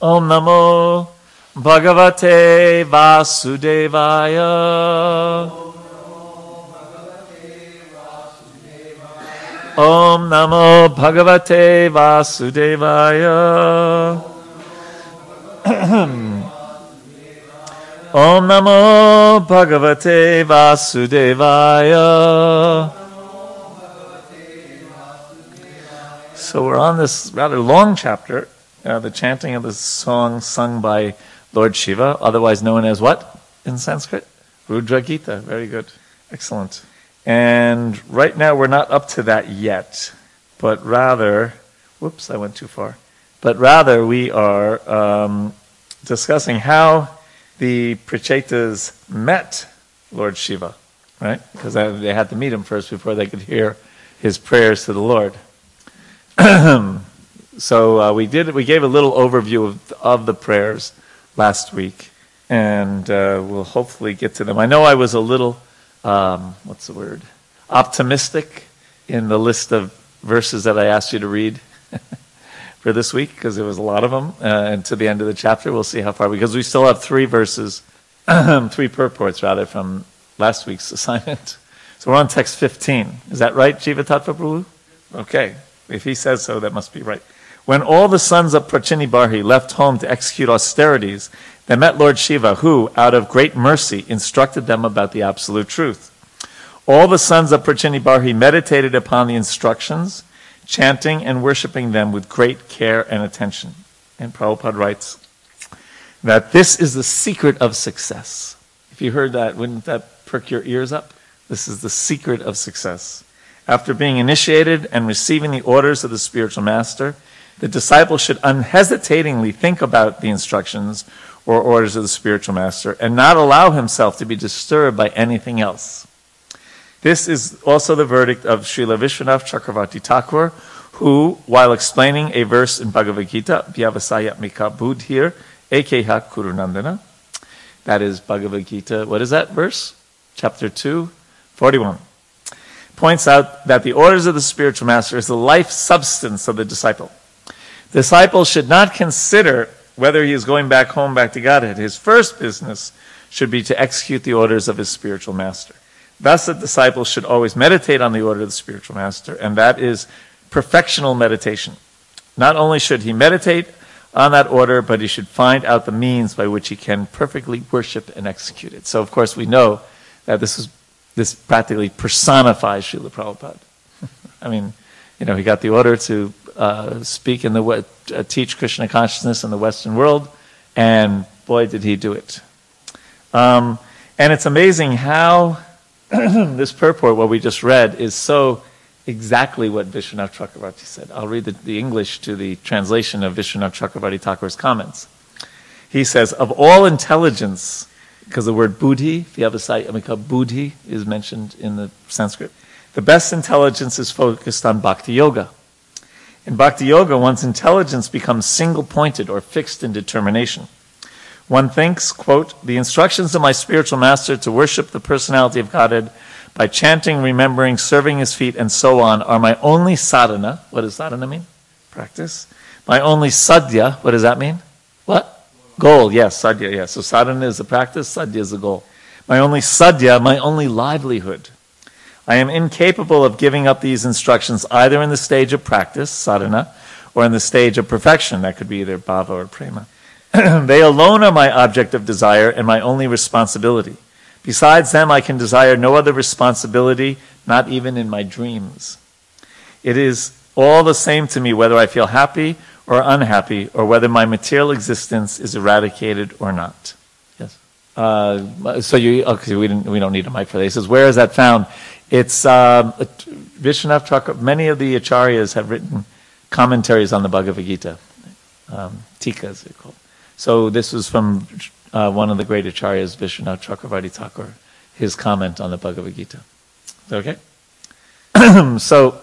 Om Namo Bhagavate Vasudevaya. Om Namo Bhagavate Vasudevaya. Om Namo Bhagavate Vasudevaya. So we're on this rather long chapter, uh, the chanting of the song sung by Lord Shiva, otherwise known as what in Sanskrit? Rudra Gita. Very good. Excellent. And right now we're not up to that yet, but rather, whoops, I went too far. But rather we are um, discussing how the Prachetas met Lord Shiva, right? Because they had to meet him first before they could hear his prayers to the Lord. so uh, we did. We gave a little overview of, of the prayers last week, and uh, we'll hopefully get to them. I know I was a little, um, what's the word, optimistic in the list of verses that I asked you to read. for this week because there was a lot of them. Uh, and to the end of the chapter, we'll see how far, because we still have three verses, three purports rather, from last week's assignment. So we're on text 15. Is that right, Jiva Prabhu? Okay. If he says so, that must be right. When all the sons of Prachini Barhi left home to execute austerities, they met Lord Shiva, who, out of great mercy, instructed them about the absolute truth. All the sons of Prachini Barhi meditated upon the instructions chanting and worshiping them with great care and attention. And Prabhupada writes that this is the secret of success. If you heard that, wouldn't that perk your ears up? This is the secret of success. After being initiated and receiving the orders of the spiritual master, the disciple should unhesitatingly think about the instructions or orders of the spiritual master and not allow himself to be disturbed by anything else. This is also the verdict of Srila Vishwanath Chakravarti Thakur, who, while explaining a verse in Bhagavad Gita, Vyavasayatmika Buddhir, Ekeha Kurunandana, that is Bhagavad Gita, what is that verse? Chapter 2, 41, points out that the orders of the spiritual master is the life substance of the disciple. The disciple should not consider whether he is going back home, back to Godhead. His first business should be to execute the orders of his spiritual master. Thus, the disciple should always meditate on the order of the spiritual master, and that is perfectional meditation. Not only should he meditate on that order, but he should find out the means by which he can perfectly worship and execute it. So, of course, we know that this is this practically personifies Srila Prabhupada. I mean, you know, he got the order to uh, speak in the uh, teach Krishna consciousness in the Western world, and boy, did he do it! Um, and it's amazing how this purport, what we just read, is so exactly what Vishwanath Chakravarti said. I'll read the, the English to the translation of Vishwanath Chakravarti Thakur's comments. He says, Of all intelligence, because the word buddhi, if you have a site, Amika buddhi is mentioned in the Sanskrit, the best intelligence is focused on bhakti yoga. In bhakti yoga, one's intelligence becomes single pointed or fixed in determination. One thinks, quote, the instructions of my spiritual master to worship the personality of Godhead by chanting, remembering, serving his feet, and so on are my only sadhana. What does sadhana mean? Practice. My only sadhya. What does that mean? What? Goal. Yes, sadhya. Yes. So sadhana is the practice, sadhya is the goal. My only sadhya, my only livelihood. I am incapable of giving up these instructions either in the stage of practice, sadhana, or in the stage of perfection. That could be either bhava or prema. they alone are my object of desire and my only responsibility. Besides them, I can desire no other responsibility, not even in my dreams. It is all the same to me whether I feel happy or unhappy, or whether my material existence is eradicated or not. Yes. Uh, so you okay? We. We don't need a mic for this. He says, "Where is that found?" It's uh, Vishwanath. Many of the acharyas have written commentaries on the Bhagavad Gita. Um, tikas, they're called. So this was from uh, one of the great acharyas, Vishwanath Chakravarti Thakur, his comment on the Bhagavad Gita. Okay? so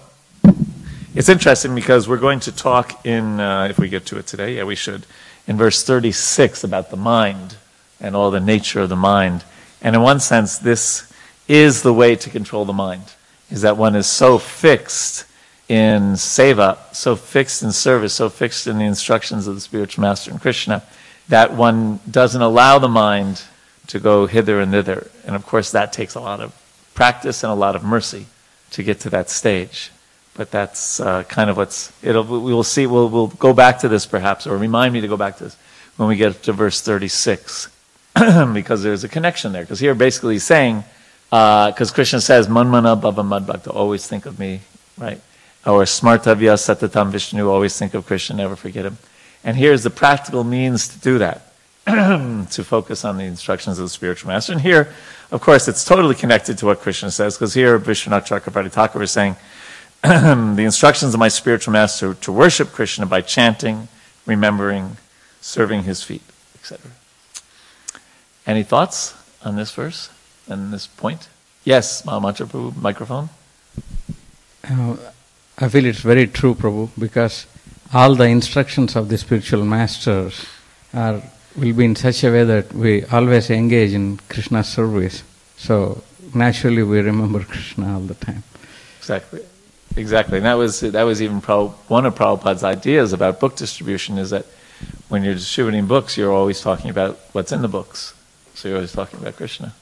it's interesting because we're going to talk in, uh, if we get to it today, yeah, we should, in verse 36 about the mind and all the nature of the mind. And in one sense, this is the way to control the mind, is that one is so fixed in seva, so fixed in service, so fixed in the instructions of the spiritual master and Krishna, that one doesn't allow the mind to go hither and thither. And of course, that takes a lot of practice and a lot of mercy to get to that stage. But that's uh, kind of what's, it'll, we will see, we'll, we'll go back to this perhaps, or remind me to go back to this when we get to verse 36, because there's a connection there. Because here basically he's saying, because uh, Krishna says, Manmana Bhava Madbhakta, always think of me, right? Or Smartavya Satatam Vishnu, always think of Krishna, never forget him. And here's the practical means to do that, to focus on the instructions of the spiritual master. And here, of course, it's totally connected to what Krishna says, because here Vishwanath Chakravarti Thakur is saying, the instructions of my spiritual master to worship Krishna by chanting, remembering, serving his feet, etc. Any thoughts on this verse and this point? Yes, Mahamatra Prabhu, microphone. Uh, I feel it's very true, Prabhu, because all the instructions of the spiritual masters are will be in such a way that we always engage in Krishna's service. So naturally, we remember Krishna all the time. Exactly, exactly. And that was that was even one of Prabhupada's ideas about book distribution is that when you're distributing books, you're always talking about what's in the books. So you're always talking about Krishna.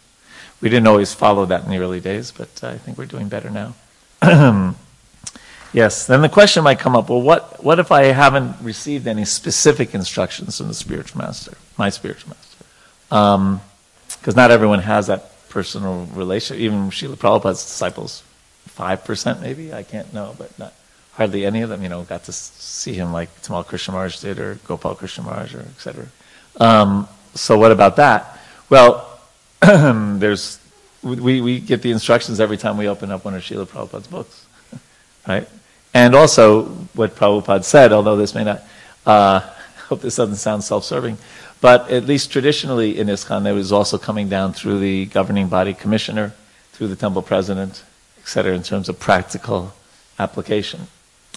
We didn't always follow that in the early days, but I think we're doing better now. Yes, then the question might come up well, what, what if I haven't received any specific instructions from the spiritual master, my spiritual master? Because um, not everyone has that personal relationship. Even Srila Prabhupada's disciples, 5% maybe, I can't know, but not hardly any of them, you know, got to see him like Tamal Krishna Maharaj did or Gopal Krishna Maharaj or etc. Um, so what about that? Well, there's, we, we get the instructions every time we open up one of Srila Prabhupada's books, right? And also, what Prabhupada said, although this may not, uh, hope this doesn't sound self serving, but at least traditionally in ISKCON, it was also coming down through the governing body commissioner, through the temple president, etc., in terms of practical application.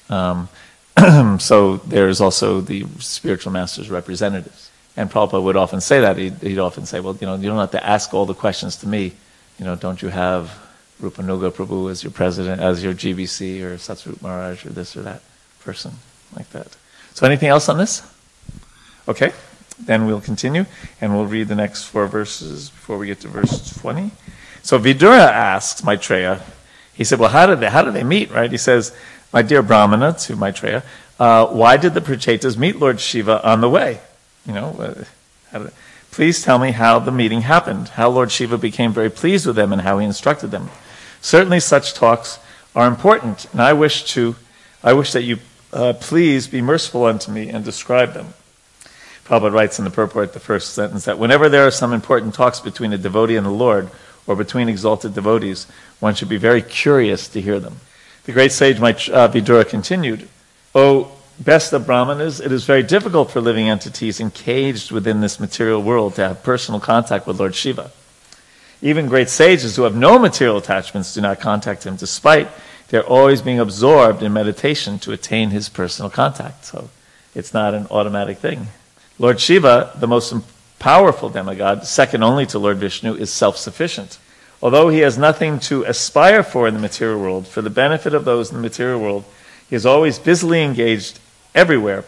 Um, so there's also the spiritual master's representatives. And Prabhupada would often say that. He'd, he'd, often say, well, you know, you don't have to ask all the questions to me. You know, don't you have Rupanuga Prabhu as your president, as your GBC, or Satsvarup Maharaj, or this or that person, like that. So, anything else on this? Okay, then we'll continue, and we'll read the next four verses before we get to verse 20. So, Vidura asks Maitreya, he said, Well, how did they, how did they meet, right? He says, My dear Brahmana, to Maitreya, uh, why did the Prachetas meet Lord Shiva on the way? You know, uh, please tell me how the meeting happened, how Lord Shiva became very pleased with them, and how he instructed them. Certainly, such talks are important, and I wish to, I wish that you uh, please be merciful unto me and describe them. Prabhupada writes in the purport, the first sentence, that whenever there are some important talks between a devotee and the Lord, or between exalted devotees, one should be very curious to hear them. The great sage uh, Vidura continued, O best of brahmanas, it is very difficult for living entities encaged within this material world to have personal contact with Lord Shiva. Even great sages who have no material attachments do not contact him, despite they're always being absorbed in meditation to attain his personal contact. So it's not an automatic thing. Lord Shiva, the most powerful demigod, second only to Lord Vishnu, is self sufficient. Although he has nothing to aspire for in the material world, for the benefit of those in the material world, he is always busily engaged everywhere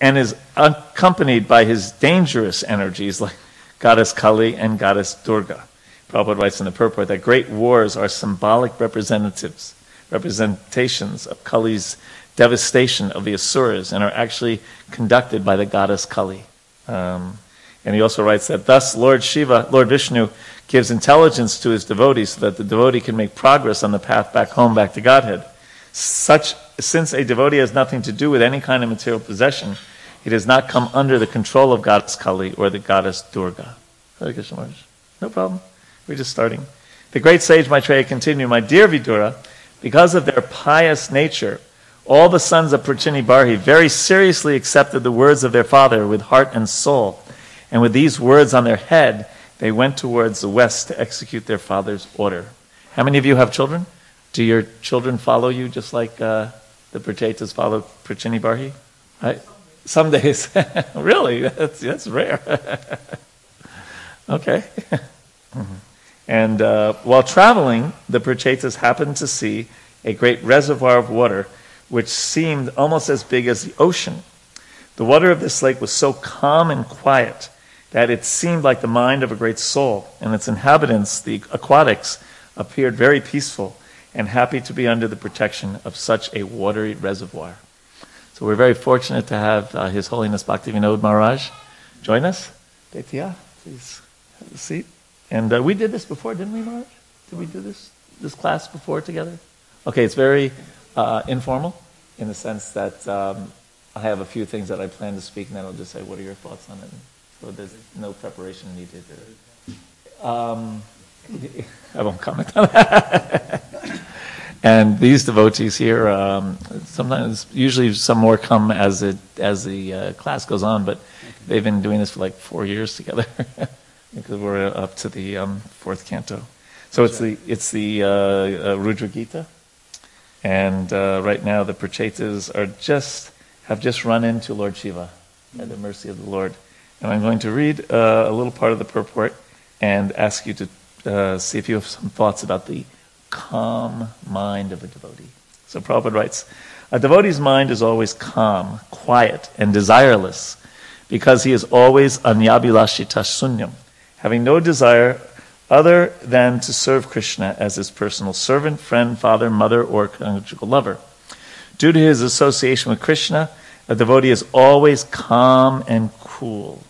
and is accompanied by his dangerous energies like Goddess Kali and Goddess Durga. Prabhupada writes in the purport that great wars are symbolic representatives, representations of Kali's devastation of the Asuras and are actually conducted by the goddess Kali. Um, and he also writes that thus Lord Shiva, Lord Vishnu, gives intelligence to his devotees so that the devotee can make progress on the path back home, back to Godhead. Such, since a devotee has nothing to do with any kind of material possession, he does not come under the control of goddess Kali or the goddess Durga. No problem. We're just starting. The great sage Maitreya continued, My dear Vidura, because of their pious nature, all the sons of Prachini Barhi very seriously accepted the words of their father with heart and soul. And with these words on their head, they went towards the west to execute their father's order. How many of you have children? Do your children follow you just like uh, the Prachetas follow Prachini Barhi? Right? Some days. really? That's, that's rare. okay. mm-hmm. And uh, while traveling, the Prachetas happened to see a great reservoir of water which seemed almost as big as the ocean. The water of this lake was so calm and quiet that it seemed like the mind of a great soul, and its inhabitants, the aquatics, appeared very peaceful and happy to be under the protection of such a watery reservoir. So we're very fortunate to have uh, His Holiness Bhaktivinoda Maharaj join us. Detya, please have a seat. And uh, we did this before, didn't we, Maharaj? Did we do this this class before together? Okay, it's very uh, informal in the sense that um, I have a few things that I plan to speak, and then I'll just say, "What are your thoughts on it?" So there's no preparation needed. Um, I won't comment on that. and these devotees here, um, sometimes, usually, some more come as it as the uh, class goes on, but they've been doing this for like four years together because we're up to the um, fourth canto. So it's the it's the uh, uh, Rudra Gita, and uh, right now the Prachetas are just have just run into Lord Shiva at the mercy of the Lord, and I'm going to read uh, a little part of the purport and ask you to uh, see if you have some thoughts about the calm mind of a devotee. So Prabhupada writes, a devotee's mind is always calm, quiet, and desireless because he is always anyabilashita sunyam, having no desire other than to serve Krishna as his personal servant, friend, father, mother, or conjugal lover. Due to his association with Krishna, a devotee is always calm and cool.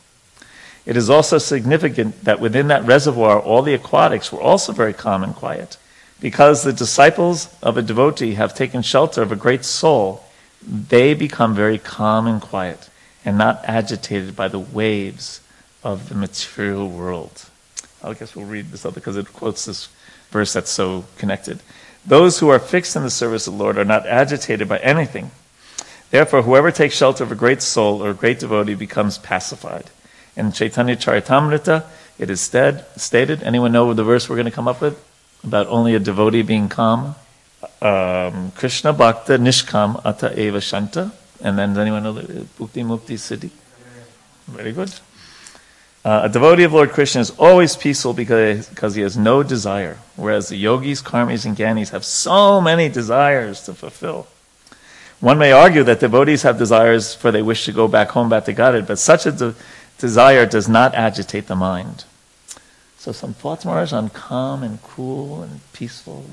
It is also significant that within that reservoir, all the aquatics were also very calm and quiet. Because the disciples of a devotee have taken shelter of a great soul, they become very calm and quiet and not agitated by the waves of the material world. I guess we'll read this other because it quotes this verse that's so connected. Those who are fixed in the service of the Lord are not agitated by anything. Therefore, whoever takes shelter of a great soul or a great devotee becomes pacified. In Chaitanya Charitamrita, it is stead, stated. Anyone know the verse we're going to come up with about only a devotee being calm? Um, Krishna Bhakta Nishkam Ata Eva Shanta. And then does anyone know the Bhukti Mukti Siddhi? Very good. Uh, a devotee of Lord Krishna is always peaceful because, because he has no desire, whereas the yogis, karmis, and gyanis have so many desires to fulfill. One may argue that devotees have desires for they wish to go back home, back to Godhead, but such a de- desire does not agitate the mind. So some thoughts, Maharaj, on calm and cool and peaceful,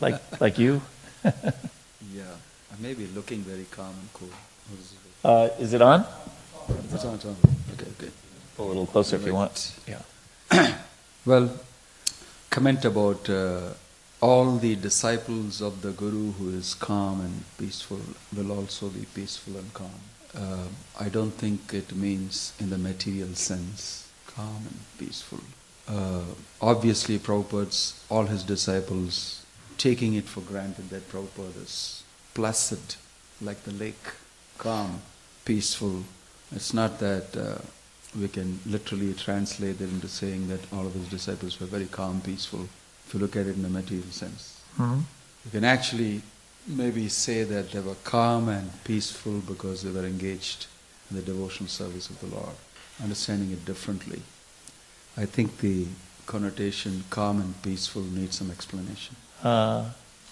like, like you? yeah, I may be looking very calm and cool. Is it, uh, is it on? It's on, it's on. Okay, okay a little closer if you want. Yeah. well, comment about uh, all the disciples of the Guru who is calm and peaceful will also be peaceful and calm. Uh, I don't think it means in the material sense, calm and peaceful. Uh, obviously, Prabhupada's, all his disciples, taking it for granted that Prabhupada is placid like the lake, calm, peaceful. It's not that uh, we can literally translate it into saying that all of his disciples were very calm, peaceful, if you look at it in the material sense. Mm-hmm. You can actually maybe say that they were calm and peaceful because they were engaged in the devotional service of the Lord, understanding it differently. I think the connotation calm and peaceful needs some explanation. Uh.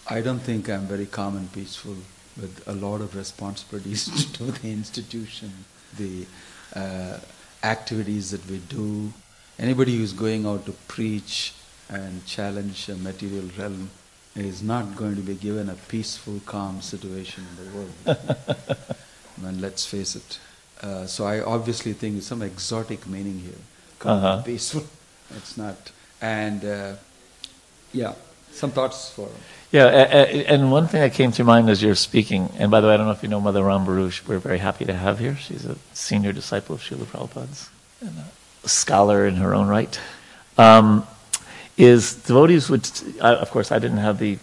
I don't think I'm very calm and peaceful with a lot of responsibilities to the institution, the uh, activities that we do. Anybody who's going out to preach and challenge a material realm is not going to be given a peaceful, calm situation in the world. and let's face it. Uh, so I obviously think there's some exotic meaning here. Calm uh-huh. peaceful. It's not. And uh, yeah, some thoughts for. Yeah, and one thing that came to mind as you're speaking, and by the way, I don't know if you know Mother Rambarush, we're very happy to have here. She's a senior disciple of Srila Prabhupada's and a scholar in her own right. Um, is devotees would, of course, I didn't have the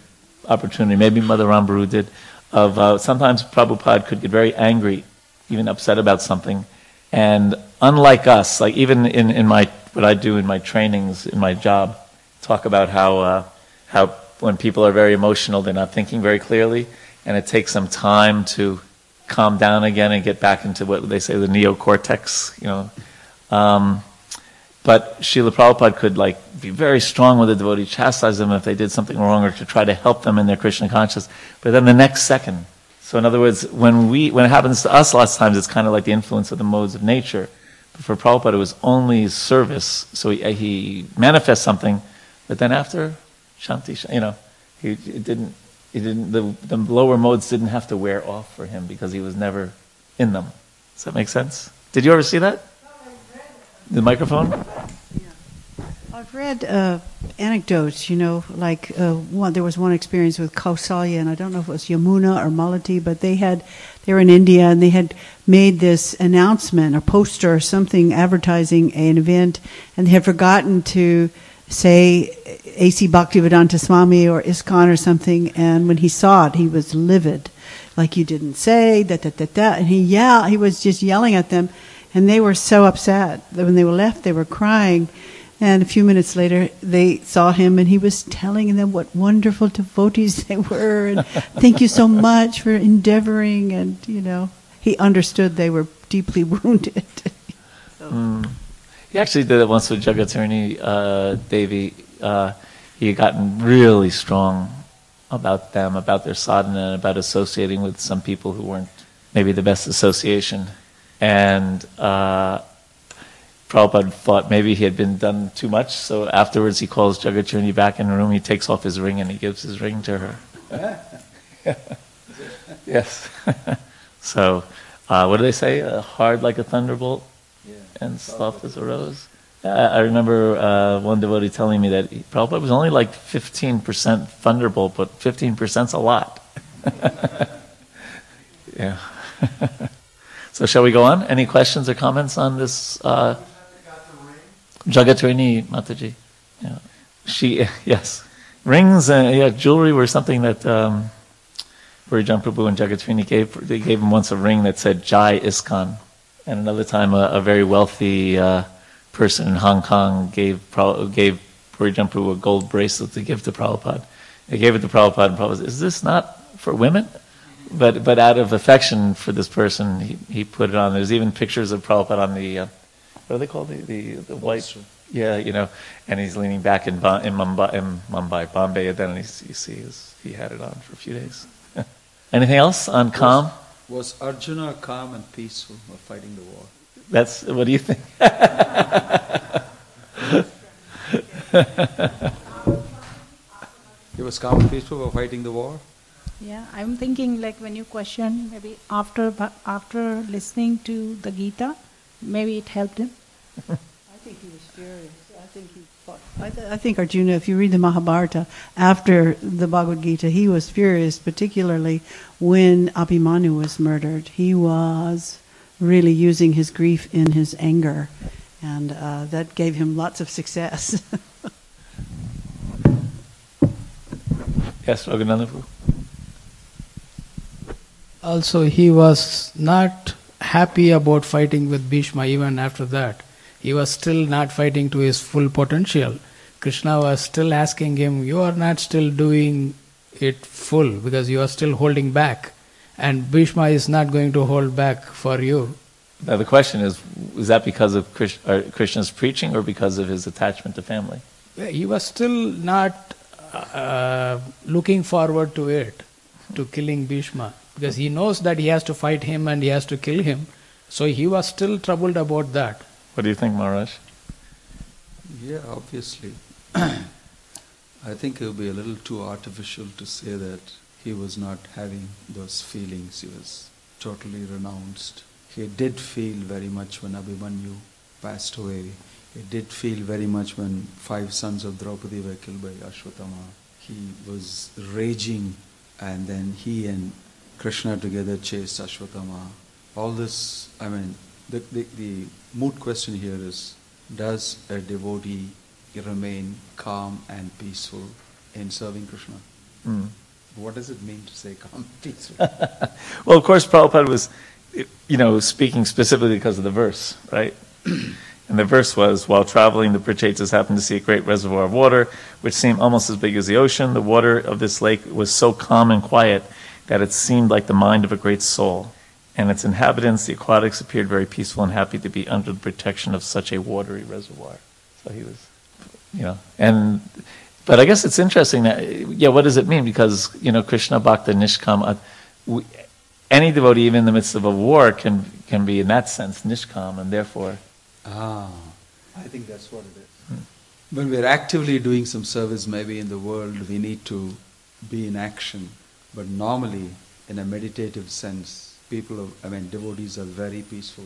opportunity, maybe Mother Rambaru did, of uh, sometimes Prabhupada could get very angry, even upset about something. And unlike us, like even in, in my, what I do in my trainings, in my job, talk about how, uh, how when people are very emotional, they're not thinking very clearly, and it takes some time to calm down again and get back into what they say the neocortex, you know. Um, but Srila Prabhupada could like be very strong with the devotee, chastise them if they did something wrong or to try to help them in their Krishna consciousness. But then the next second, So in other words, when we when it happens to us, lots of times it's kind of like the influence of the modes of nature. But for Prabhupada, it was only service. So he, eh, he manifests something, but then after shanti, you know, he it didn't. He didn't. The, the lower modes didn't have to wear off for him because he was never in them. Does that make sense? Did you ever see that? The microphone. Yeah. I've read uh, anecdotes, you know, like uh, one, there was one experience with Kausalya, and I don't know if it was Yamuna or Malati, but they had they were in India and they had made this announcement, a poster or something advertising an event, and they had forgotten to say A.C. Bhaktivedanta Swami or ISKCON or something, and when he saw it, he was livid, like you didn't say da da da da, and he yeah, he was just yelling at them, and they were so upset that when they were left, they were crying. And a few minutes later, they saw him, and he was telling them what wonderful devotees they were, and thank you so much for endeavoring. And you know, he understood they were deeply wounded. so. Mm. He actually did it once with Jagatharani uh, Devi. Uh, he had gotten really strong about them, about their sadhana, and about associating with some people who weren't maybe the best association. And uh, Prabhupada thought maybe he had been done too much, so afterwards he calls Jagatharani back in the room, he takes off his ring and he gives his ring to her. yes. so, uh, what do they say? Uh, hard like a thunderbolt and soft as a rose? I, remember uh, one devotee telling me that he, Prabhupada was only like 15% thunderbolt, but 15%'s a lot. yeah. So, shall we go on? Any questions or comments on this? Uh, Jagatrini Mataji. Yeah. She, yes. Rings and yeah, jewelry were something that um, Prabhu and Jagatrini gave. They gave him once a ring that said Jai ISKCON. And another time, a, a very wealthy uh, person in Hong Kong gave, gave Prabhu a gold bracelet to give to Prabhupada. They gave it to Prabhupada, and Prabhupada said, Is this not for women? But, but out of affection for this person, he, he put it on. There's even pictures of Prabhupada on the. Uh, what are they called? The, the, the white, yeah, you know, and he's leaning back in, in Mumbai, in Mumbai, Bombay, and then he's, you see his, he had it on for a few days. Anything else on calm? Was, was Arjuna calm and peaceful while fighting the war? That's, what do you think? he was calm and peaceful while fighting the war? Yeah, I'm thinking like when you question, maybe after after listening to the Gita, maybe it helped him. I think he was furious. I think he fought. I, th- I, think Arjuna, if you read the Mahabharata after the Bhagavad Gita, he was furious, particularly when Abhimanyu was murdered. He was really using his grief in his anger, and uh, that gave him lots of success. yes, Raghunath. Also, he was not happy about fighting with Bhishma even after that. He was still not fighting to his full potential. Krishna was still asking him, You are not still doing it full because you are still holding back. And Bhishma is not going to hold back for you. Now, the question is is that because of Krishna's preaching or because of his attachment to family? He was still not uh, looking forward to it, to killing Bhishma because he knows that he has to fight him and he has to kill him. So he was still troubled about that. What do you think, Maharaj? Yeah, obviously. I think it would be a little too artificial to say that he was not having those feelings. He was totally renounced. He did feel very much when Abhimanyu passed away. He did feel very much when five sons of Draupadi were killed by Ashwatthama. He was raging, and then he and Krishna together chased Ashwatthama. All this, I mean, the, the, the moot question here is does a devotee remain calm and peaceful in serving Krishna? Mm. What does it mean to say calm and peaceful? well, of course, Prabhupada was, you know, speaking specifically because of the verse, right? And the verse was, while traveling, the Prachetas happened to see a great reservoir of water, which seemed almost as big as the ocean. The water of this lake was so calm and quiet that it seemed like the mind of a great soul, and its inhabitants, the aquatics, appeared very peaceful and happy to be under the protection of such a watery reservoir. So he was, you know, and but I guess it's interesting that yeah, what does it mean? Because you know, Krishna Bhakta Nishkam, uh, we, any devotee, even in the midst of a war, can, can be in that sense nishkam, and therefore. Ah, I think that's what it is. When we're actively doing some service, maybe in the world, we need to be in action. But normally, in a meditative sense, people, are, I mean, devotees are very peaceful,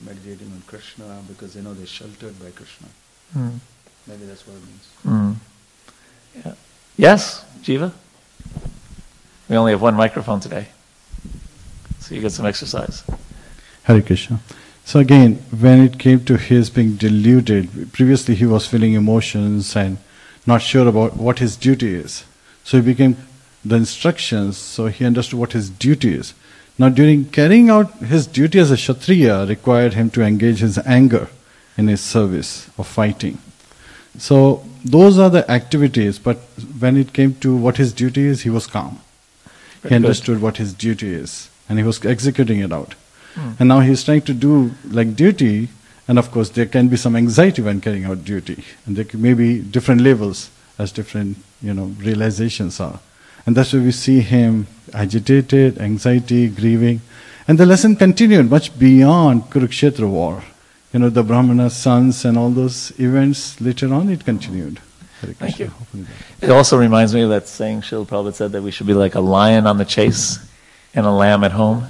meditating on Krishna because they know they're sheltered by Krishna. Mm. Maybe that's what it means. Mm. Yeah. Yes, Jiva? We only have one microphone today. So you get some exercise. Hare Krishna. So again, when it came to his being deluded, previously he was feeling emotions and not sure about what his duty is. So he became the instructions, so he understood what his duty is. Now, during carrying out his duty as a Kshatriya, required him to engage his anger in his service of fighting. So, those are the activities, but when it came to what his duty is, he was calm. Very he good. understood what his duty is, and he was executing it out. Hmm. And now he's trying to do like duty, and of course, there can be some anxiety when carrying out duty, and there may be different levels as different you know realizations are. And that's why we see him agitated, anxiety, grieving. And the lesson continued much beyond Kurukshetra war. You know, the Brahmana sons and all those events later on it continued. Thank you. It also reminds me of that saying Srila Prabhupada said that we should be like a lion on the chase and a lamb at home.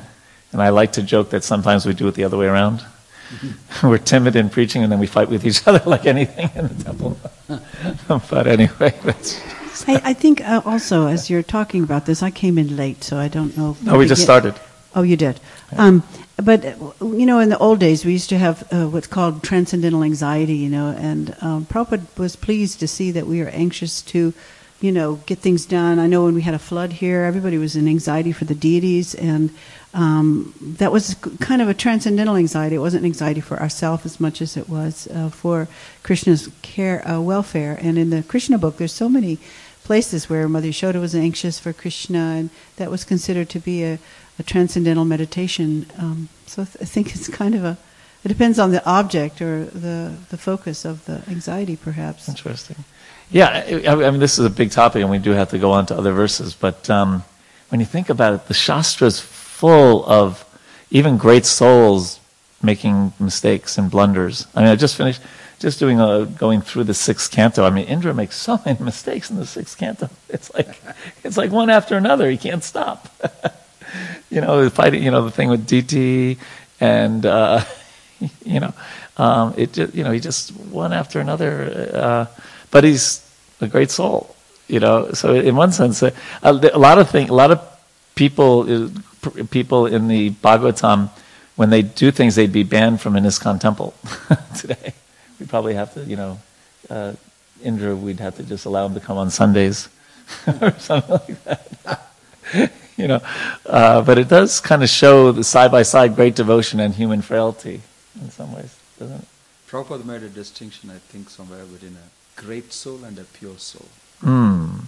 And I like to joke that sometimes we do it the other way around. Mm-hmm. We're timid in preaching and then we fight with each other like anything in the temple. but anyway, that's, I, I think uh, also, as you're talking about this, I came in late, so I don't know. no, we just Begin- started. Oh, you did. Um, but uh, you know, in the old days, we used to have uh, what's called transcendental anxiety. You know, and um, Prabhupada was pleased to see that we are anxious to, you know, get things done. I know when we had a flood here, everybody was in anxiety for the deities, and um, that was kind of a transcendental anxiety. It wasn't anxiety for ourselves as much as it was uh, for Krishna's care, uh, welfare. And in the Krishna book, there's so many places where Mother Yashoda was anxious for Krishna, and that was considered to be a, a transcendental meditation. Um, so th- I think it's kind of a. It depends on the object or the the focus of the anxiety, perhaps. Interesting. Yeah, I, I mean, this is a big topic, and we do have to go on to other verses. But um, when you think about it, the Shastra's full of even great souls making mistakes and blunders. I mean, I just finished just doing a, going through the sixth canto. I mean, Indra makes so many mistakes in the sixth canto. It's like it's like one after another. He can't stop. you know, fighting. You know, the thing with Diti and. Uh, you know, um, it just, you know, he just one after another. Uh, but he's a great soul, you know. So in one sense, uh, a, a lot of thing, a lot of people, uh, people in the Bhagavatam, when they do things, they'd be banned from an ISKCON temple today. We'd probably have to, you know, uh, Indra, we'd have to just allow him to come on Sundays or something like that. you know, uh, but it does kind of show the side by side great devotion and human frailty in some ways, doesn't it? Prabhupada made a distinction, I think, somewhere between a great soul and a pure soul. Mm.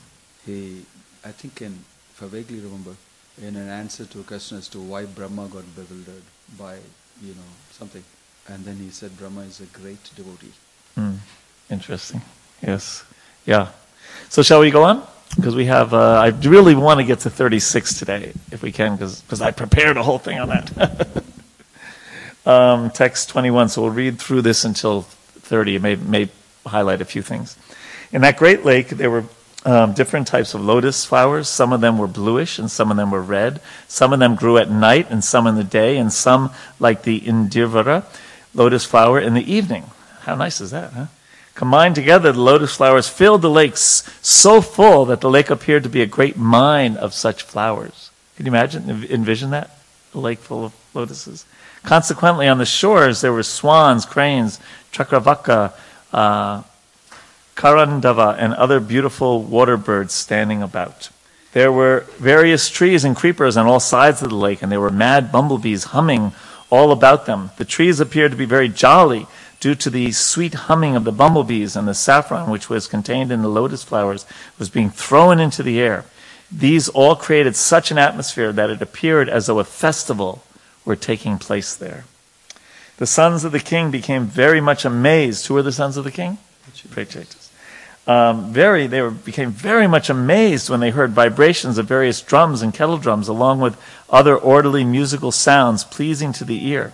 He, I think, in, if I vaguely remember, in an answer to a question as to why Brahma got bewildered by, you know, something, and then he said Brahma is a great devotee. Mm. Interesting. Yes. Yeah. So shall we go on? Because we have, uh, I really want to get to 36 today, if we can, because I prepared a whole thing on that. um, text 21, so we'll read through this until 30. It may, may highlight a few things. In that great lake, there were um, different types of lotus flowers. Some of them were bluish and some of them were red. Some of them grew at night and some in the day, and some, like the Indivara lotus flower, in the evening. How nice is that, huh? Combined together, the lotus flowers filled the lakes so full that the lake appeared to be a great mine of such flowers. Can you imagine, envision that? A lake full of lotuses. Consequently, on the shores, there were swans, cranes, chakravaka, uh, karandava, and other beautiful water birds standing about. There were various trees and creepers on all sides of the lake, and there were mad bumblebees humming all about them. The trees appeared to be very jolly due to the sweet humming of the bumblebees, and the saffron which was contained in the lotus flowers was being thrown into the air. These all created such an atmosphere that it appeared as though a festival were taking place there. The sons of the king became very much amazed. Who are the sons of the king? Prachetas. Um, very, they were, became very much amazed when they heard vibrations of various drums and kettle drums, along with other orderly musical sounds pleasing to the ear.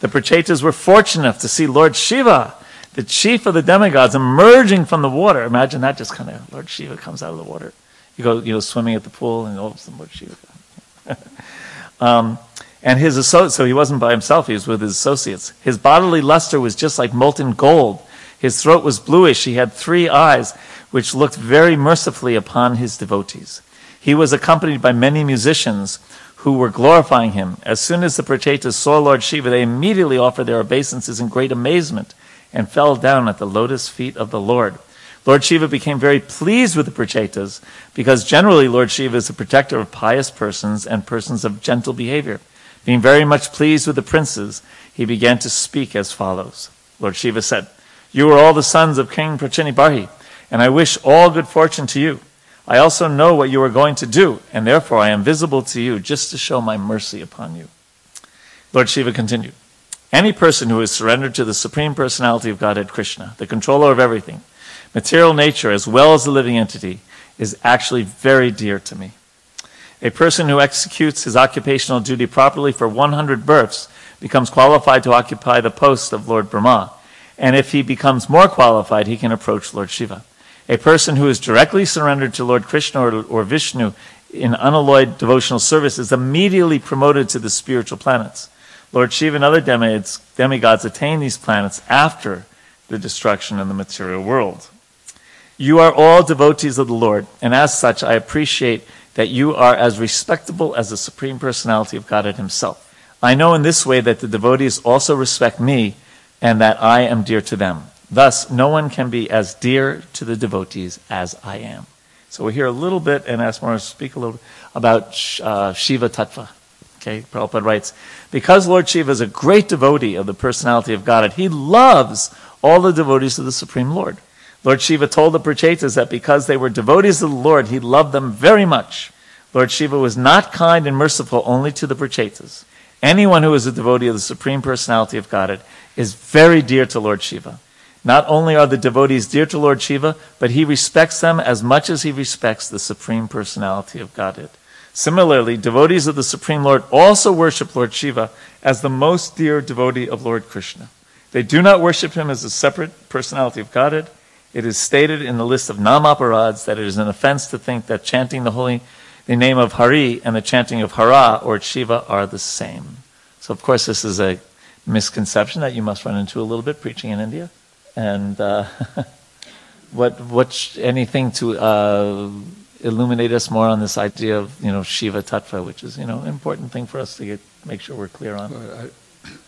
The Prachetas were fortunate enough to see Lord Shiva, the chief of the demigods, emerging from the water. Imagine that just kind of, Lord Shiva comes out of the water. You go, you know, swimming at the pool, and all of a sudden, Lord Shiva. um, and his so he wasn't by himself, he was with his associates. His bodily luster was just like molten gold. His throat was bluish. He had three eyes, which looked very mercifully upon his devotees. He was accompanied by many musicians who were glorifying him. As soon as the Prachetas saw Lord Shiva, they immediately offered their obeisances in great amazement and fell down at the lotus feet of the Lord. Lord Shiva became very pleased with the Prachetas because generally Lord Shiva is the protector of pious persons and persons of gentle behavior. Being very much pleased with the princes, he began to speak as follows. Lord Shiva said, You are all the sons of King Prachinibarhi, and I wish all good fortune to you. I also know what you are going to do, and therefore I am visible to you just to show my mercy upon you. Lord Shiva continued, Any person who is surrendered to the Supreme Personality of Godhead Krishna, the controller of everything, material nature as well as the living entity, is actually very dear to me. A person who executes his occupational duty properly for 100 births becomes qualified to occupy the post of Lord Brahma. And if he becomes more qualified, he can approach Lord Shiva. A person who is directly surrendered to Lord Krishna or, or Vishnu in unalloyed devotional service is immediately promoted to the spiritual planets. Lord Shiva and other demigods, demigods attain these planets after the destruction of the material world. You are all devotees of the Lord, and as such, I appreciate that you are as respectable as the Supreme Personality of Godhead Himself. I know in this way that the devotees also respect me and that I am dear to them. Thus, no one can be as dear to the devotees as I am. So we hear a little bit, and ask Morris to speak a little about uh, Shiva Tattva. Okay, Prabhupada writes, because Lord Shiva is a great devotee of the personality of Godhead, he loves all the devotees of the Supreme Lord. Lord Shiva told the Prachetas that because they were devotees of the Lord, he loved them very much. Lord Shiva was not kind and merciful only to the Prachetas. Anyone who is a devotee of the Supreme Personality of Godhead is very dear to Lord Shiva. Not only are the devotees dear to Lord Shiva, but he respects them as much as he respects the Supreme Personality of Godhead. Similarly, devotees of the Supreme Lord also worship Lord Shiva as the most dear devotee of Lord Krishna. They do not worship him as a separate personality of Godhead. It is stated in the list of nam-aparads that it is an offense to think that chanting the holy the name of Hari and the chanting of Hara or Shiva are the same. So, of course, this is a misconception that you must run into a little bit preaching in India. And uh, what, what, anything to uh, illuminate us more on this idea of, you know, Shiva Tattva, which is, you know, an important thing for us to get, make sure we're clear on. Well,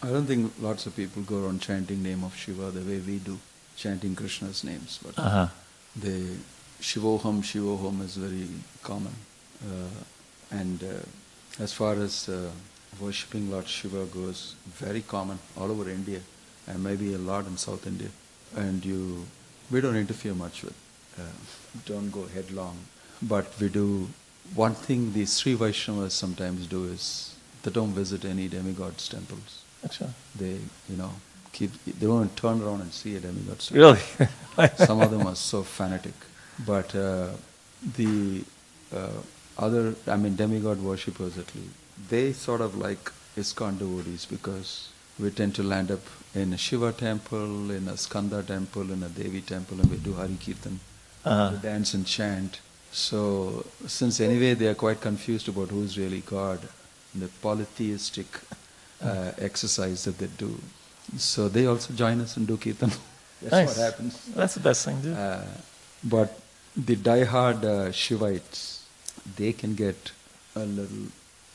I, I don't think lots of people go around chanting name of Shiva the way we do, chanting Krishna's names. But Uh-huh. the Shivoham, Shivoham is very common. Uh, and uh, as far as uh, worshipping Lord Shiva goes, very common all over India, and maybe a lot in South India. And you, we don't interfere much with, uh, don't go headlong. But we do, one thing the Sri Vaishnavas sometimes do is they don't visit any demigod's temples. Acha. They, you know, keep, they won't turn around and see a demigod's temple. Really? Some of them are so fanatic. But uh, the uh, other, I mean, demigod worshippers at least, they sort of like ISKCON devotees because we tend to land up in a Shiva temple, in a Skanda temple, in a Devi temple, and we do Hari Kirtan, Uh, we dance and chant. So, since anyway they are quite confused about who is really God, the polytheistic uh, exercise that they do, so they also join us and do Kirtan. That's Nice. what happens. that's the best thing to do. Uh, but the die-hard uh, Shivites, they can get a little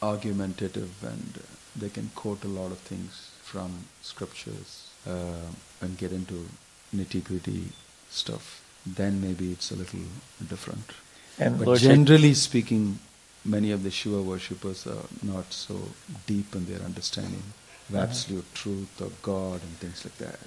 argumentative and uh, they can quote a lot of things from scriptures uh, and get into nitty-gritty stuff. Then maybe it's a little different. and But Lord generally speaking, many of the Shiva worshippers are not so deep in their understanding of absolute truth of God and things like that.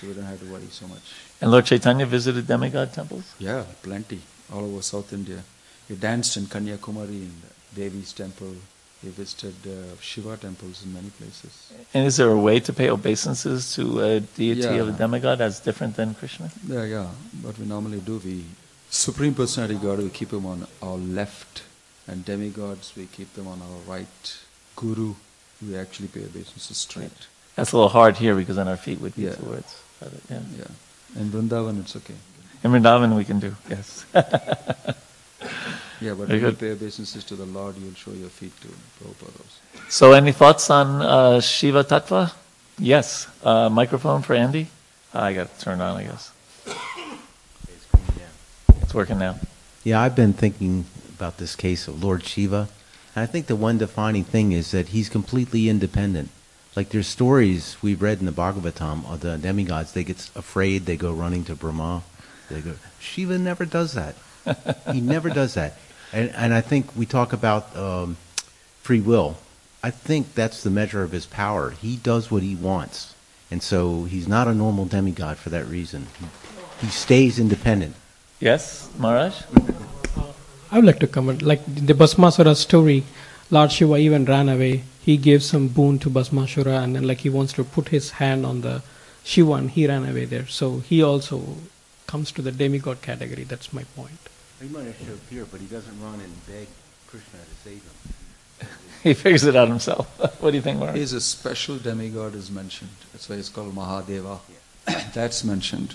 So we don't have to worry so much. and Lord Chaitanya visited demigod temples? Yeah, plenty. All over South India. He danced in Kanyakumari in Devi's temple. He visited uh, Shiva temples in many places. And is there a way to pay obeisances to a deity of a demigod that's different than Krishna? Yeah, yeah. What we normally do, we Supreme Personality God, we keep him on our left, and demigods, we keep them on our right. Guru, we actually pay obeisances straight. That's a little hard here because then our feet would be Yeah. towards. Yeah. Yeah. In Vrindavan, it's okay. In Vrindavan, we can do, yes. Yeah, but Very when you good. pay obeisances to the Lord, you'll show your feet to Prabhupada also. so, any thoughts on uh, Shiva Tattva? Yes. Uh, microphone for Andy? I got it turned on, I guess. It's working now. Yeah, I've been thinking about this case of Lord Shiva, and I think the one defining thing is that he's completely independent. Like there's stories we've read in the Bhagavatam of the demigods, they get afraid, they go running to Brahma. They go. Shiva never does that. he never does that. And and I think we talk about um, free will. I think that's the measure of his power. He does what he wants, and so he's not a normal demigod for that reason. He, he stays independent. Yes, Maharaj? I would like to comment. Like the Bhasmasura story, Lord Shiva even ran away. He gave some boon to Bhasmasura, and then like he wants to put his hand on the Shiva, and he ran away there. So he also comes to the demigod category. That's my point. He might have to appear, but he doesn't run and beg Krishna to save him. He figures it out himself. what do you think, Maharaj? He is a special demigod is mentioned. That's why it's called Mahadeva. That's mentioned.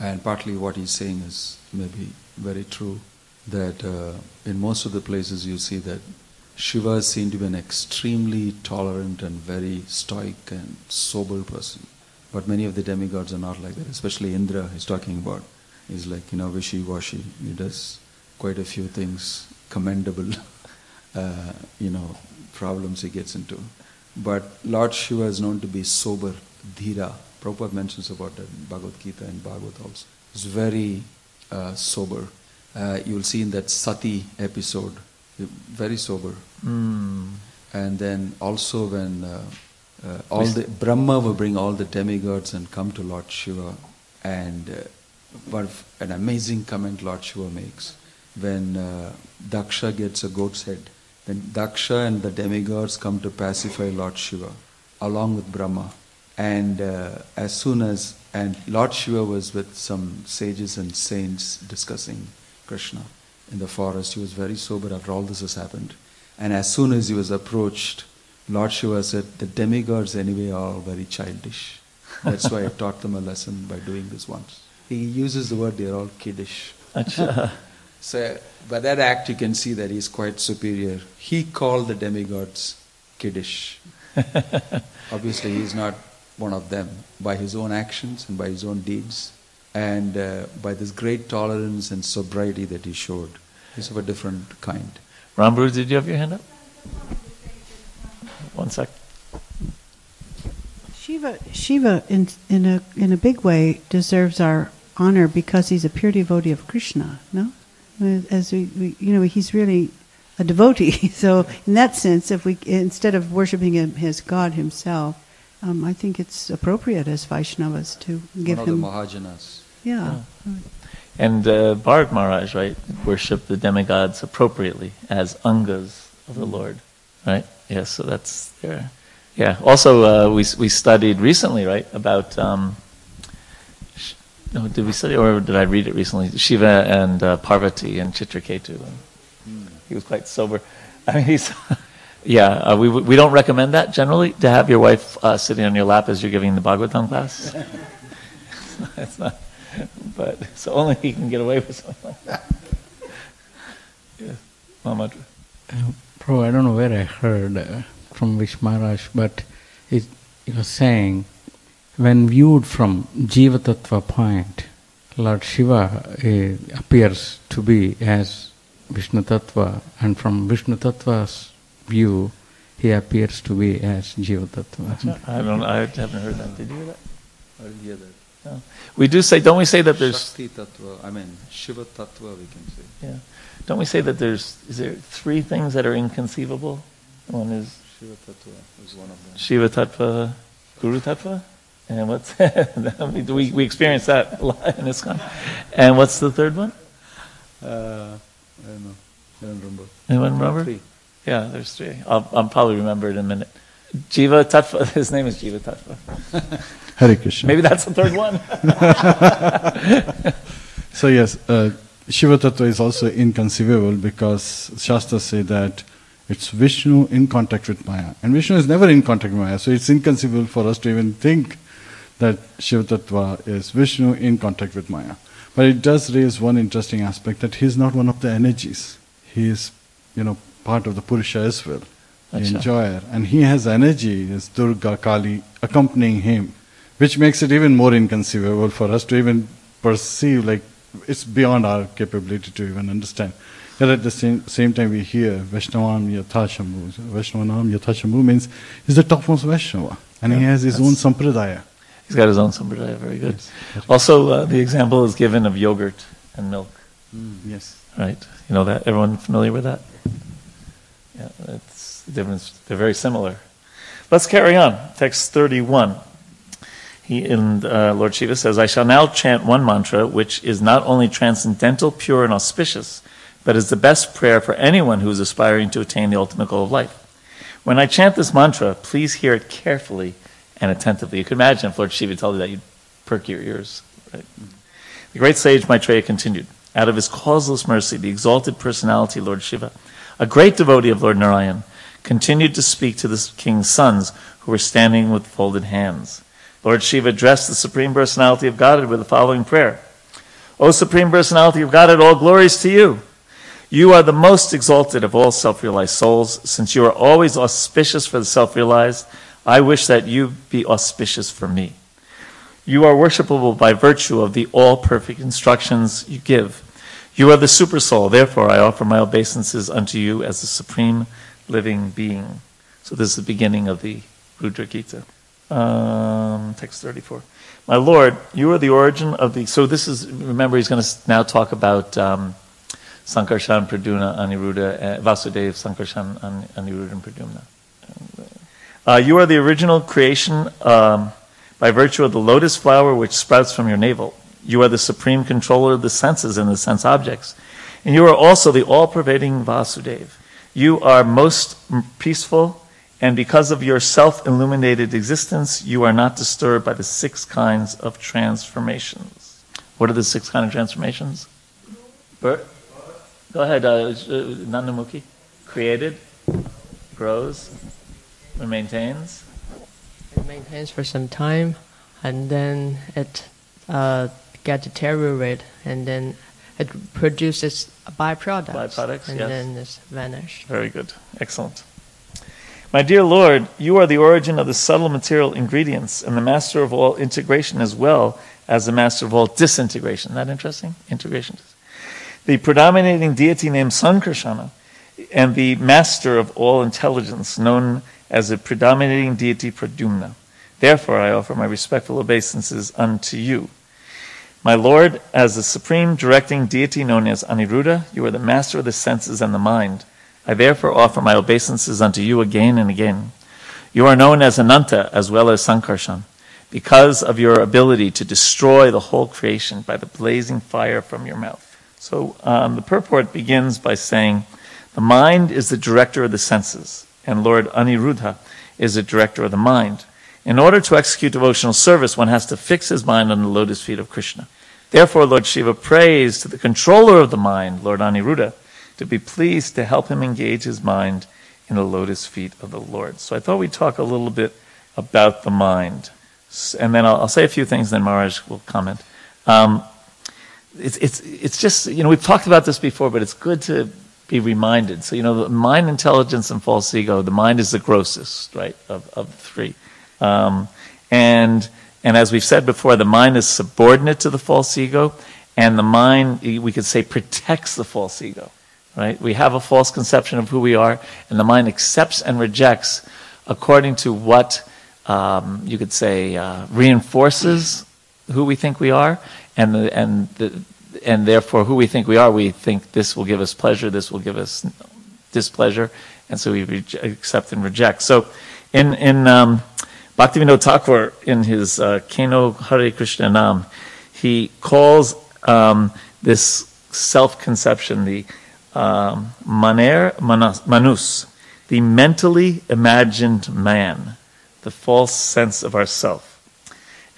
And partly what he's saying is maybe very true that uh, in most of the places you see that Shiva is seen to be an extremely tolerant and very stoic and sober person. But many of the demigods are not like that, especially Indra he's talking about. He's like, you know, wishy-washy. He does quite a few things commendable, uh, you know, problems he gets into. But Lord Shiva is known to be sober, dhira. Prabhupada mentions about that in Bhagavad Gita and Bhagavad also. He's very uh, sober. Uh, you'll see in that Sati episode, very sober. Hmm. And then also when uh, uh, all the Brahma will bring all the demigods and come to Lord Shiva, and what an amazing comment Lord Shiva makes when uh, Daksha gets a goat's head. Then Daksha and the demigods come to pacify Lord Shiva along with Brahma. And uh, as soon as and Lord Shiva was with some sages and saints discussing Krishna in the forest. He was very sober after all this has happened. And as soon as he was approached, Lord Shiva said, The demigods anyway are very childish. That's why I taught them a lesson by doing this once. He uses the word they're all kiddish. So by that act you can see that he's quite superior. He called the demigods kiddish. Obviously he's not one of them by his own actions and by his own deeds and uh, by this great tolerance and sobriety that he showed. He's of a different kind. Rambru, did you have your hand up? One sec. Shiva, Shiva, in in a in a big way, deserves our honor because he's a pure devotee of Krishna. No, as we, we you know, he's really a devotee. So in that sense, if we instead of worshiping him as God Himself, um, I think it's appropriate as Vaishnavas to give one of him. the Mahajanas. yeah. And uh, Bharat Maharaj, right, worship the demigods appropriately as angas of the Lord, right? Yes, so that's there. Yeah. Also, uh, we we studied recently, right, about. Um, sh- no, did we study or did I read it recently? Shiva and uh, Parvati and Chitraketu. And he was quite sober. I mean, he's. Yeah, uh, we we don't recommend that generally to have your wife uh, sitting on your lap as you're giving the Bhagavatam class. it's not, but so only he can get away with something like that. Mama. Uh, Bro, I don't know where I heard uh, from Maharaj, but he was saying, when viewed from Jiva Tattva point, Lord Shiva uh, appears to be as Vishnu Tattva, and from Vishnu Tattva's view, he appears to be as Jiva Tattva. I don't. I haven't heard that. Did you hear that? I didn't hear that. No. We do say. Don't we say that there's? Shakti Tattva, I mean Shiva Tattva we can say. Yeah. Don't we say that there's? Is there three things that are inconceivable? One is Shiva Tattva is one of them. Shiva Tattva, Guru Tattva, and what's we we experience that a lot in this ISKCON. And what's the third one? Uh, I don't know. I don't remember. Anyone remember? Three. Yeah, there's three. I'll, I'll probably remember it in a minute. Jiva Tattva, his name is Jiva Tattva. Hare Krishna. Maybe that's the third one. So yes, uh, Shiva Tattva is also inconceivable because Shastras say that it's Vishnu in contact with Maya. And Vishnu is never in contact with Maya, so it's inconceivable for us to even think that Shiva Tattva is Vishnu in contact with Maya. But it does raise one interesting aspect that he's not one of the energies. He is, you know, part of the Purusha as well, the enjoyer. And he has energy, is Durga, Kali, accompanying him, which makes it even more inconceivable for us to even perceive, like, it's beyond our capability to even understand. Yet at the same, same time, we hear Vaishnavam Yathashambu. Vaishnavanam Yathashambu means he's the topmost Vaishnava, and he has his own sampradaya. He's got his own sampradaya, very good. Yes. Also, uh, the example is given of yogurt and milk, Yes. right? You know that? Everyone familiar with that? Yeah, it's the difference. They're very similar. Let's carry on. Text 31. He, in, uh, Lord Shiva says, I shall now chant one mantra which is not only transcendental, pure, and auspicious, but is the best prayer for anyone who is aspiring to attain the ultimate goal of life. When I chant this mantra, please hear it carefully and attentively. You can imagine if Lord Shiva told you that, you'd perk your ears. Right? The great sage Maitreya continued, out of his causeless mercy, the exalted personality, Lord Shiva, a great devotee of Lord Narayan, continued to speak to the king's sons who were standing with folded hands. Lord Shiva addressed the Supreme Personality of Godhead with the following prayer O Supreme Personality of Godhead, all glories to you. You are the most exalted of all self realized souls. Since you are always auspicious for the self realized, I wish that you be auspicious for me. You are worshipable by virtue of the all perfect instructions you give. You are the super soul, therefore I offer my obeisances unto you as the supreme living being. So this is the beginning of the Rudra Gita. Um, text 34. My Lord, you are the origin of the. So this is, remember, he's going to now talk about um, Sankarshan, Praduna, Aniruddha, uh, Vasudev, Sankarshan, An- Aniruddha, and Pradyumna. Uh, you are the original creation um, by virtue of the lotus flower which sprouts from your navel. You are the supreme controller of the senses and the sense objects. And you are also the all pervading Vasudev. You are most peaceful, and because of your self illuminated existence, you are not disturbed by the six kinds of transformations. What are the six kinds of transformations? Birth? Go ahead, uh, uh, Nandamuki. Created, grows, and maintains. It maintains for some time, and then it uh, get deteriorate, and then it produces byproducts. Byproducts, and yes. then it's vanished. Very good. Excellent. My dear Lord, you are the origin of the subtle material ingredients and the master of all integration as well as the master of all disintegration. Isn't that interesting? Integration. The predominating deity named Sankarsana and the master of all intelligence known as the predominating deity Pradyumna. Therefore, I offer my respectful obeisances unto you. My Lord, as the supreme directing deity known as Aniruddha, you are the master of the senses and the mind. I therefore offer my obeisances unto you again and again. You are known as Ananta as well as Sankarshan, because of your ability to destroy the whole creation by the blazing fire from your mouth. So um, the purport begins by saying, The mind is the director of the senses, and Lord Aniruddha is the director of the mind. In order to execute devotional service, one has to fix his mind on the lotus feet of Krishna. Therefore, Lord Shiva prays to the controller of the mind, Lord Aniruddha, to be pleased to help him engage his mind in the lotus feet of the Lord. So I thought we'd talk a little bit about the mind. And then I'll, I'll say a few things, then Maharaj will comment. Um, it's, it's, it's just, you know, we've talked about this before, but it's good to be reminded. So, you know, the mind, intelligence, and false ego, the mind is the grossest, right, of, of the three. Um, and, and as we've said before, the mind is subordinate to the false ego, and the mind, we could say, protects the false ego, right? We have a false conception of who we are, and the mind accepts and rejects according to what um, you could say uh, reinforces who we think we are, and the, and the, and therefore who we think we are, we think this will give us pleasure, this will give us displeasure, and so we reje- accept and reject. So, in in um, Bhaktivinoda Thakur, in his uh, Keno Hare Krishna Nam, he calls um, this self-conception the um, maner manas, manus. the mentally imagined man, the false sense of ourself.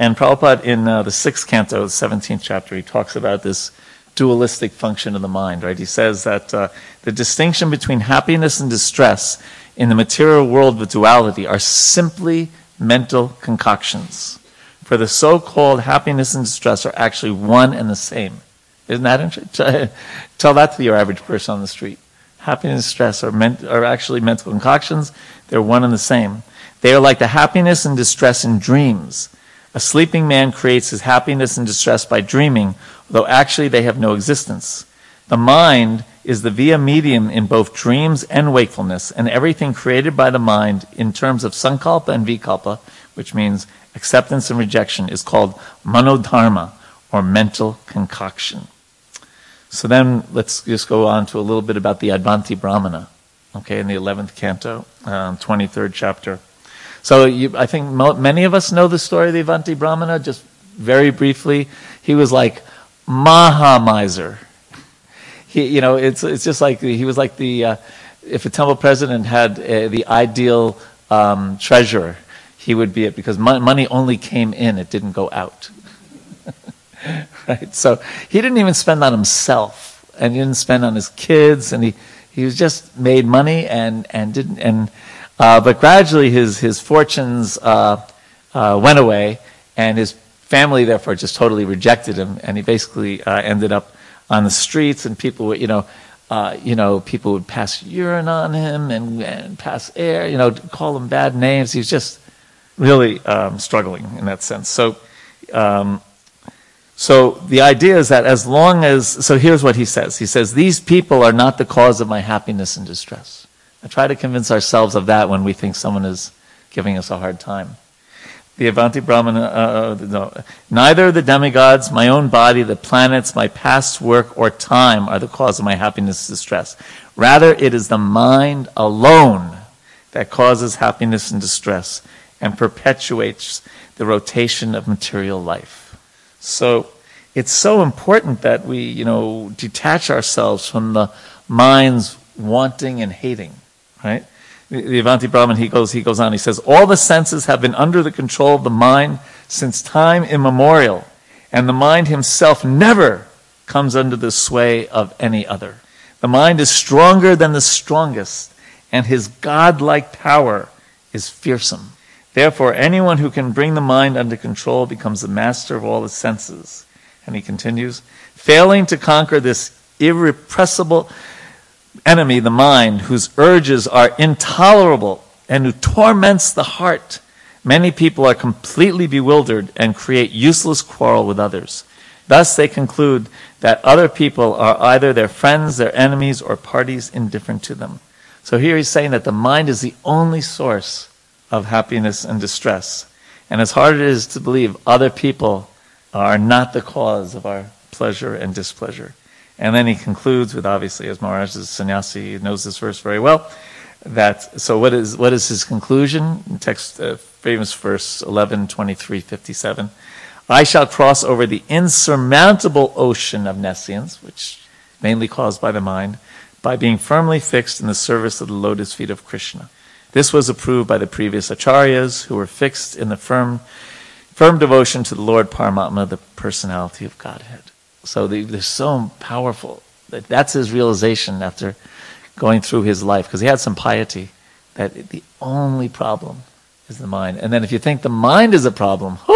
And Prabhupada, in uh, the sixth canto, the 17th chapter, he talks about this dualistic function of the mind, right? He says that uh, the distinction between happiness and distress in the material world with duality are simply mental concoctions. For the so called happiness and distress are actually one and the same. Isn't that interesting? Tell that to your average person on the street. Happiness and stress are, are actually mental concoctions, they're one and the same. They are like the happiness and distress in dreams. A sleeping man creates his happiness and distress by dreaming, though actually they have no existence. The mind is the via medium in both dreams and wakefulness, and everything created by the mind in terms of sankalpa and vikalpa, which means acceptance and rejection, is called manodharma, or mental concoction. So then let's just go on to a little bit about the Avanti Brahmana, okay, in the 11th canto, um, 23rd chapter. So you, I think mo- many of us know the story of the Avanti Brahmana, just very briefly. He was like Maha miser. He, you know, it's, it's just like he was like the, uh, if a temple president had uh, the ideal um, treasurer, he would be it because mon- money only came in, it didn't go out. right? So he didn't even spend on himself and he didn't spend on his kids and he, he was just made money and, and didn't, and, uh, but gradually his, his fortunes uh, uh, went away, and his family therefore just totally rejected him, and he basically uh, ended up on the streets, and people would, you know, uh, you know, people would pass urine on him and, and pass air, you know, call him bad names. He was just really um, struggling in that sense. So, um, so the idea is that as long as, so here's what he says. He says, these people are not the cause of my happiness and distress. I try to convince ourselves of that when we think someone is giving us a hard time. The Avanti Brahmana, uh, no, neither the demigods, my own body, the planets, my past work, or time are the cause of my happiness distress. Rather, it is the mind alone that causes happiness and distress and perpetuates the rotation of material life. So, it's so important that we, you know, detach ourselves from the mind's wanting and hating right? The, Avanti Brahman, he goes, he goes on, he says, All the senses have been under the control of the mind since time immemorial, and the mind himself never comes under the sway of any other. The mind is stronger than the strongest, and his godlike power is fearsome. Therefore, anyone who can bring the mind under control becomes the master of all the senses. And he continues, failing to conquer this irrepressible enemy, the mind, whose urges are intolerable and who torments the heart, many people are completely bewildered and create useless quarrel with others. Thus, they conclude that other people are either their friends, their enemies, or parties indifferent to them. So here he's saying that the mind is the only source of happiness and distress. And as hard as it is to believe other people are not the cause of our pleasure and displeasure. And then he concludes with, obviously, as Maharaj is sannyasi, knows this verse very well, that, so what is, what is his conclusion? Text, uh, famous verse 11, 23, 57. I shall cross over the insurmountable ocean of nescience, which mainly caused by the mind, by being firmly fixed in the service of the lotus feet of Krishna. This was approved by the previous acharyas who were fixed in the firm, firm devotion to the Lord Paramatma, the personality of Godhead. So they, they're so powerful. That that's his realization after going through his life, because he had some piety, that the only problem is the mind. And then if you think the mind is a problem,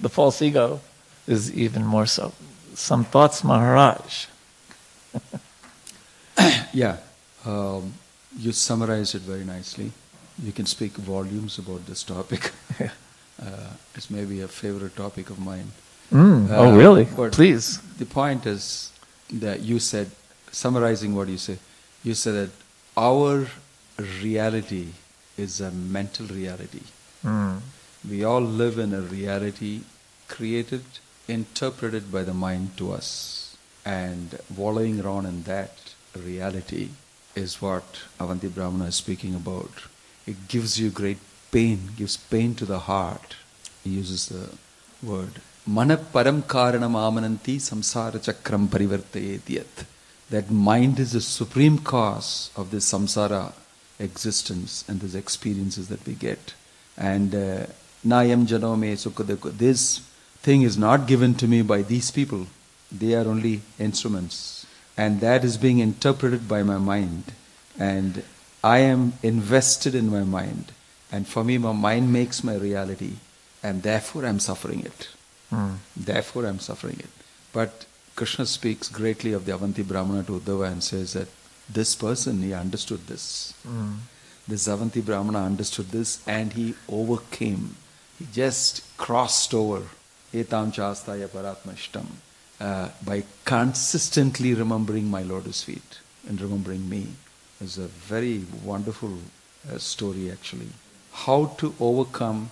the false ego is even more so. Some thoughts, Maharaj. yeah, um, you summarized it very nicely. You can speak volumes about this topic. uh, it's maybe a favorite topic of mine. Mm. Uh, oh, really? Please. The point is that you said, summarizing what you said, you said that our reality is a mental reality. Mm. We all live in a reality created, interpreted by the mind to us. And wallowing around in that reality is what Avanti Brahmana is speaking about. It gives you great pain, gives pain to the heart. He uses the word Manaparam karanam amananti samsara chakram parivartayetyat. That mind is the supreme cause of this samsara existence and these experiences that we get. And uh, Nayam Janome Sukadeko, this thing is not given to me by these people. They are only instruments. And that is being interpreted by my mind. And I am invested in my mind. And for me, my mind makes my reality. And therefore, I'm suffering it. Mm. Therefore, I'm suffering it. But Krishna speaks greatly of the Avanti Brahmana to Uddhava and says that this person, he understood this. Mm. This Avanti Brahmana understood this and he overcame. He just crossed over. Etam chastaya paratmashtam. Uh, by consistently remembering my lotus feet and remembering me. It's a very wonderful uh, story actually. How to overcome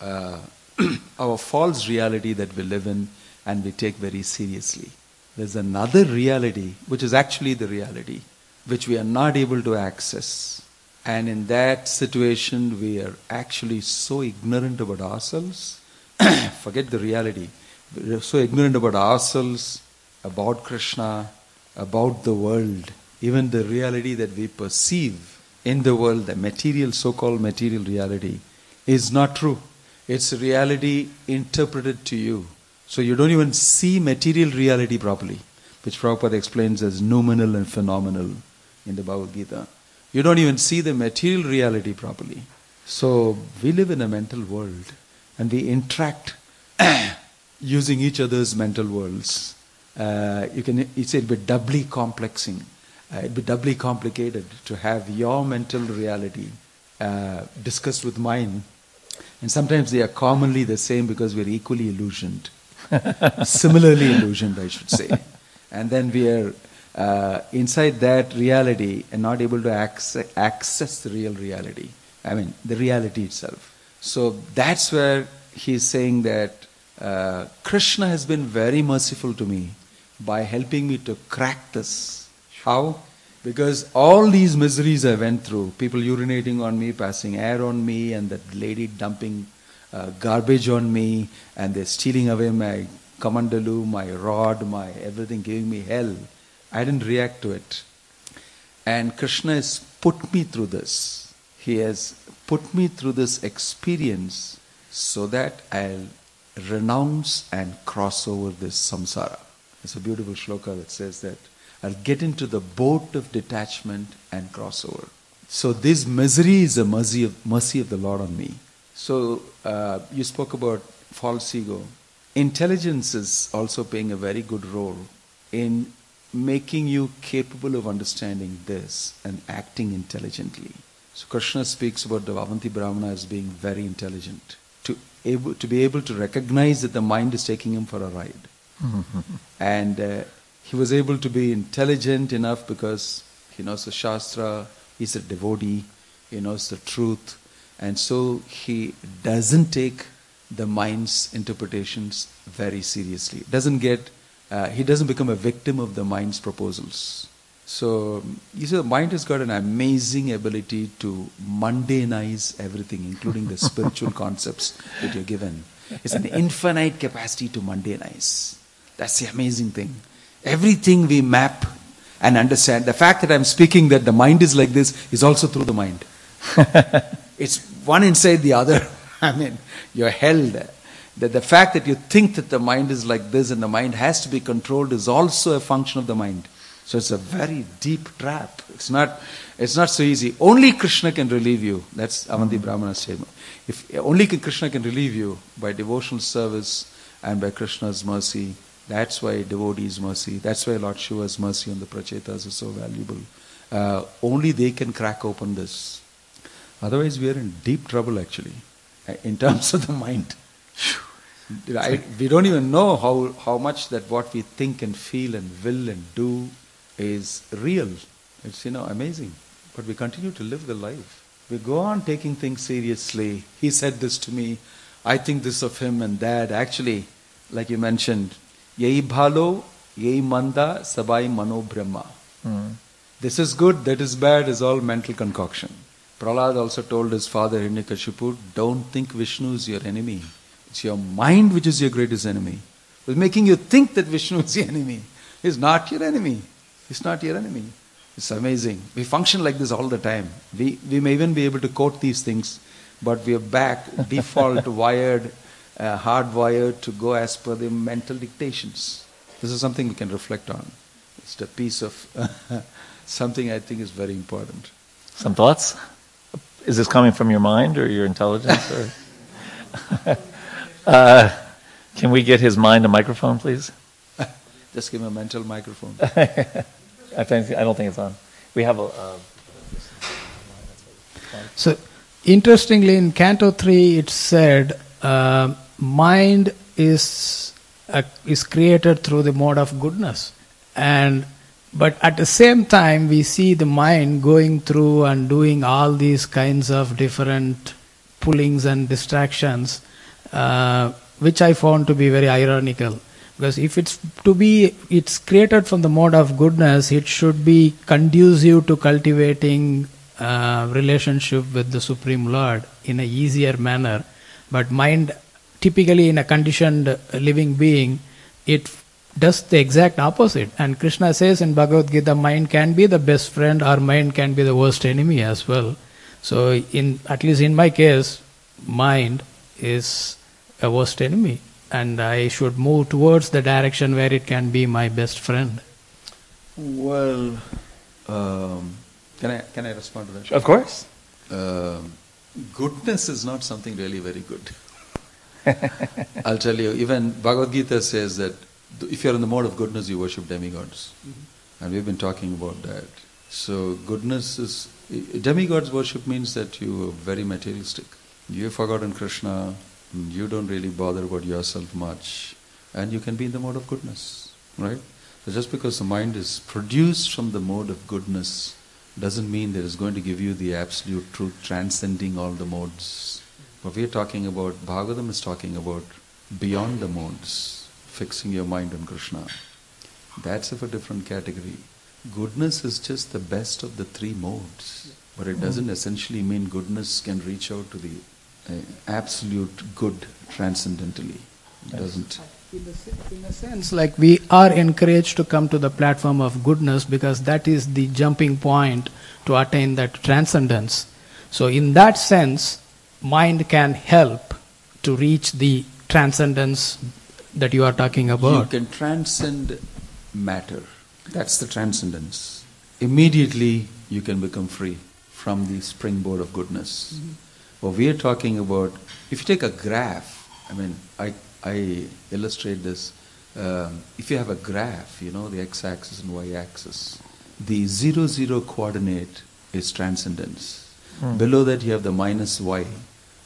uh, our false reality that we live in and we take very seriously. There's another reality, which is actually the reality, which we are not able to access. And in that situation, we are actually so ignorant about ourselves. Forget the reality. We're so ignorant about ourselves, about Krishna, about the world, even the reality that we perceive in the world, the material, so called material reality, is not true. It's reality interpreted to you. So you don't even see material reality properly, which Prabhupada explains as noumenal and phenomenal in the Bhagavad Gita. You don't even see the material reality properly. So we live in a mental world and we interact using each other's mental worlds. Uh, you can say it'd be doubly complexing. Uh, it'd be doubly complicated to have your mental reality uh, discussed with mine. And sometimes they are commonly the same because we're equally illusioned. Similarly illusioned, I should say. And then we are uh, inside that reality and not able to access, access the real reality. I mean, the reality itself. So that's where he's saying that uh, Krishna has been very merciful to me by helping me to crack this. How? Because all these miseries I went through, people urinating on me, passing air on me, and that lady dumping uh, garbage on me, and they're stealing away my kamandalu, my rod, my everything, giving me hell. I didn't react to it. And Krishna has put me through this. He has put me through this experience so that I'll renounce and cross over this samsara. It's a beautiful shloka that says that I'll get into the boat of detachment and cross over. So this misery is a mercy of, mercy of the Lord on me. So uh, you spoke about false ego. Intelligence is also playing a very good role in making you capable of understanding this and acting intelligently. So Krishna speaks about the Avanti Brahmana as being very intelligent, to able to be able to recognize that the mind is taking him for a ride, and uh, he was able to be intelligent enough because he knows the Shastra, he's a devotee, he knows the truth, and so he doesn't take the mind's interpretations very seriously. Doesn't get, uh, he doesn't become a victim of the mind's proposals. So you see, the mind has got an amazing ability to mundanize everything, including the spiritual concepts that you're given. It's an infinite capacity to mundanize. That's the amazing thing. Everything we map and understand. The fact that I'm speaking that the mind is like this is also through the mind. it's one inside the other. I mean, you're held. That the fact that you think that the mind is like this and the mind has to be controlled is also a function of the mind. So it's a very deep trap. It's not, it's not so easy. Only Krishna can relieve you. That's Avanti hmm. Brahmana's statement. If only Krishna can relieve you by devotional service and by Krishna's mercy. That's why devotees' mercy. That's why Lord Shiva's mercy on the Prachetas is so valuable. Uh, only they can crack open this. Otherwise, we are in deep trouble actually, uh, in terms of the mind. I, we don't even know how, how much that what we think and feel and will and do is real. It's you know amazing. But we continue to live the life. We go on taking things seriously. He said this to me. I think this of him and that. Actually, like you mentioned, yei bhalo, yei manda, sabai mano brahma. Hmm. This is good, that is bad is all mental concoction. Prahlad also told his father Hiranyakashipu, don't think Vishnu is your enemy. It's your mind which is your greatest enemy. It's making you think that Vishnu is the enemy. He's not your enemy. He's not your enemy. It's amazing. We function like this all the time. We, we may even be able to quote these things, but we are back, default wired, uh, hardwired to go as per the mental dictations. This is something we can reflect on. It's a piece of something I think is very important. Some thoughts? Is this coming from your mind or your intelligence? Or uh, can we get his mind a microphone, please? Just give him a mental microphone. I, think, I don't think it's on. We have a. Uh, So, interestingly, in Canto 3, it said, uh, mind is, uh, is created through the mode of goodness. And but at the same time, we see the mind going through and doing all these kinds of different pullings and distractions, uh, which I found to be very ironical. Because if it's to be, it's created from the mode of goodness, it should be conducive to cultivating uh, relationship with the Supreme Lord in a easier manner. But mind, typically in a conditioned living being, it does the exact opposite. And Krishna says in Bhagavad Gita, mind can be the best friend or mind can be the worst enemy as well. So, in at least in my case, mind is a worst enemy, and I should move towards the direction where it can be my best friend. Well, um, can I can I respond to that? of course. Um, goodness is not something really very good. I'll tell you. Even Bhagavad Gita says that if you're in the mode of goodness, you worship demigods, mm-hmm. and we've been talking about that. So goodness is demigods worship means that you are very materialistic. You've forgotten Krishna. You don't really bother about yourself much, and you can be in the mode of goodness, right? So just because the mind is produced from the mode of goodness doesn't mean that it's going to give you the absolute truth, transcending all the modes. What we are talking about, Bhagavatam is talking about beyond the modes, fixing your mind on Krishna. That's of a different category. Goodness is just the best of the three modes, but it doesn't essentially mean goodness can reach out to the uh, absolute good transcendentally. It doesn't. In a sense, like we are encouraged to come to the platform of goodness because that is the jumping point to attain that transcendence. So, in that sense, mind can help to reach the transcendence that you are talking about. You can transcend matter. That's the transcendence. Immediately you can become free from the springboard of goodness. What we are talking about, if you take a graph, I mean, I, I illustrate this. Um, if you have a graph, you know, the x axis and y axis, the zero zero coordinate is transcendence. Below that, you have the minus y,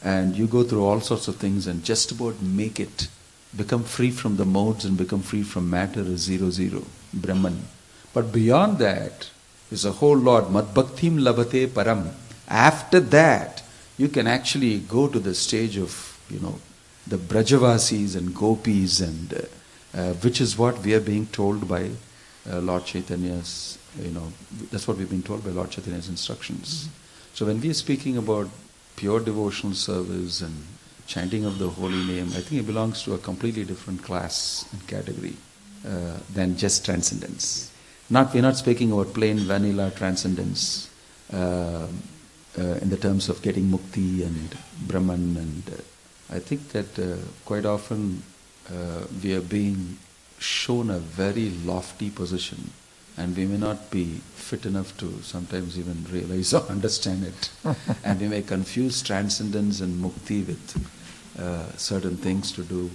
and you go through all sorts of things and just about make it become free from the modes and become free from matter is zero zero, Brahman. But beyond that is a whole lot. Madbhaktim labhate param. After that, you can actually go to the stage of, you know, the Brajavasis and Gopis, and uh, uh, which is what we are being told by uh, Lord Chaitanya's, you know, that's what we've been told by Lord Chaitanya's instructions. So when we are speaking about pure devotional service and chanting of the holy name, I think it belongs to a completely different class and category uh, than just transcendence. Not we're not speaking about plain vanilla transcendence uh, uh, in the terms of getting mukti and Brahman, and uh, I think that uh, quite often uh, we are being shown a very lofty position, and we may not be fit enough to sometimes even realize or understand it, and we may confuse transcendence and mukti with uh, certain things to do,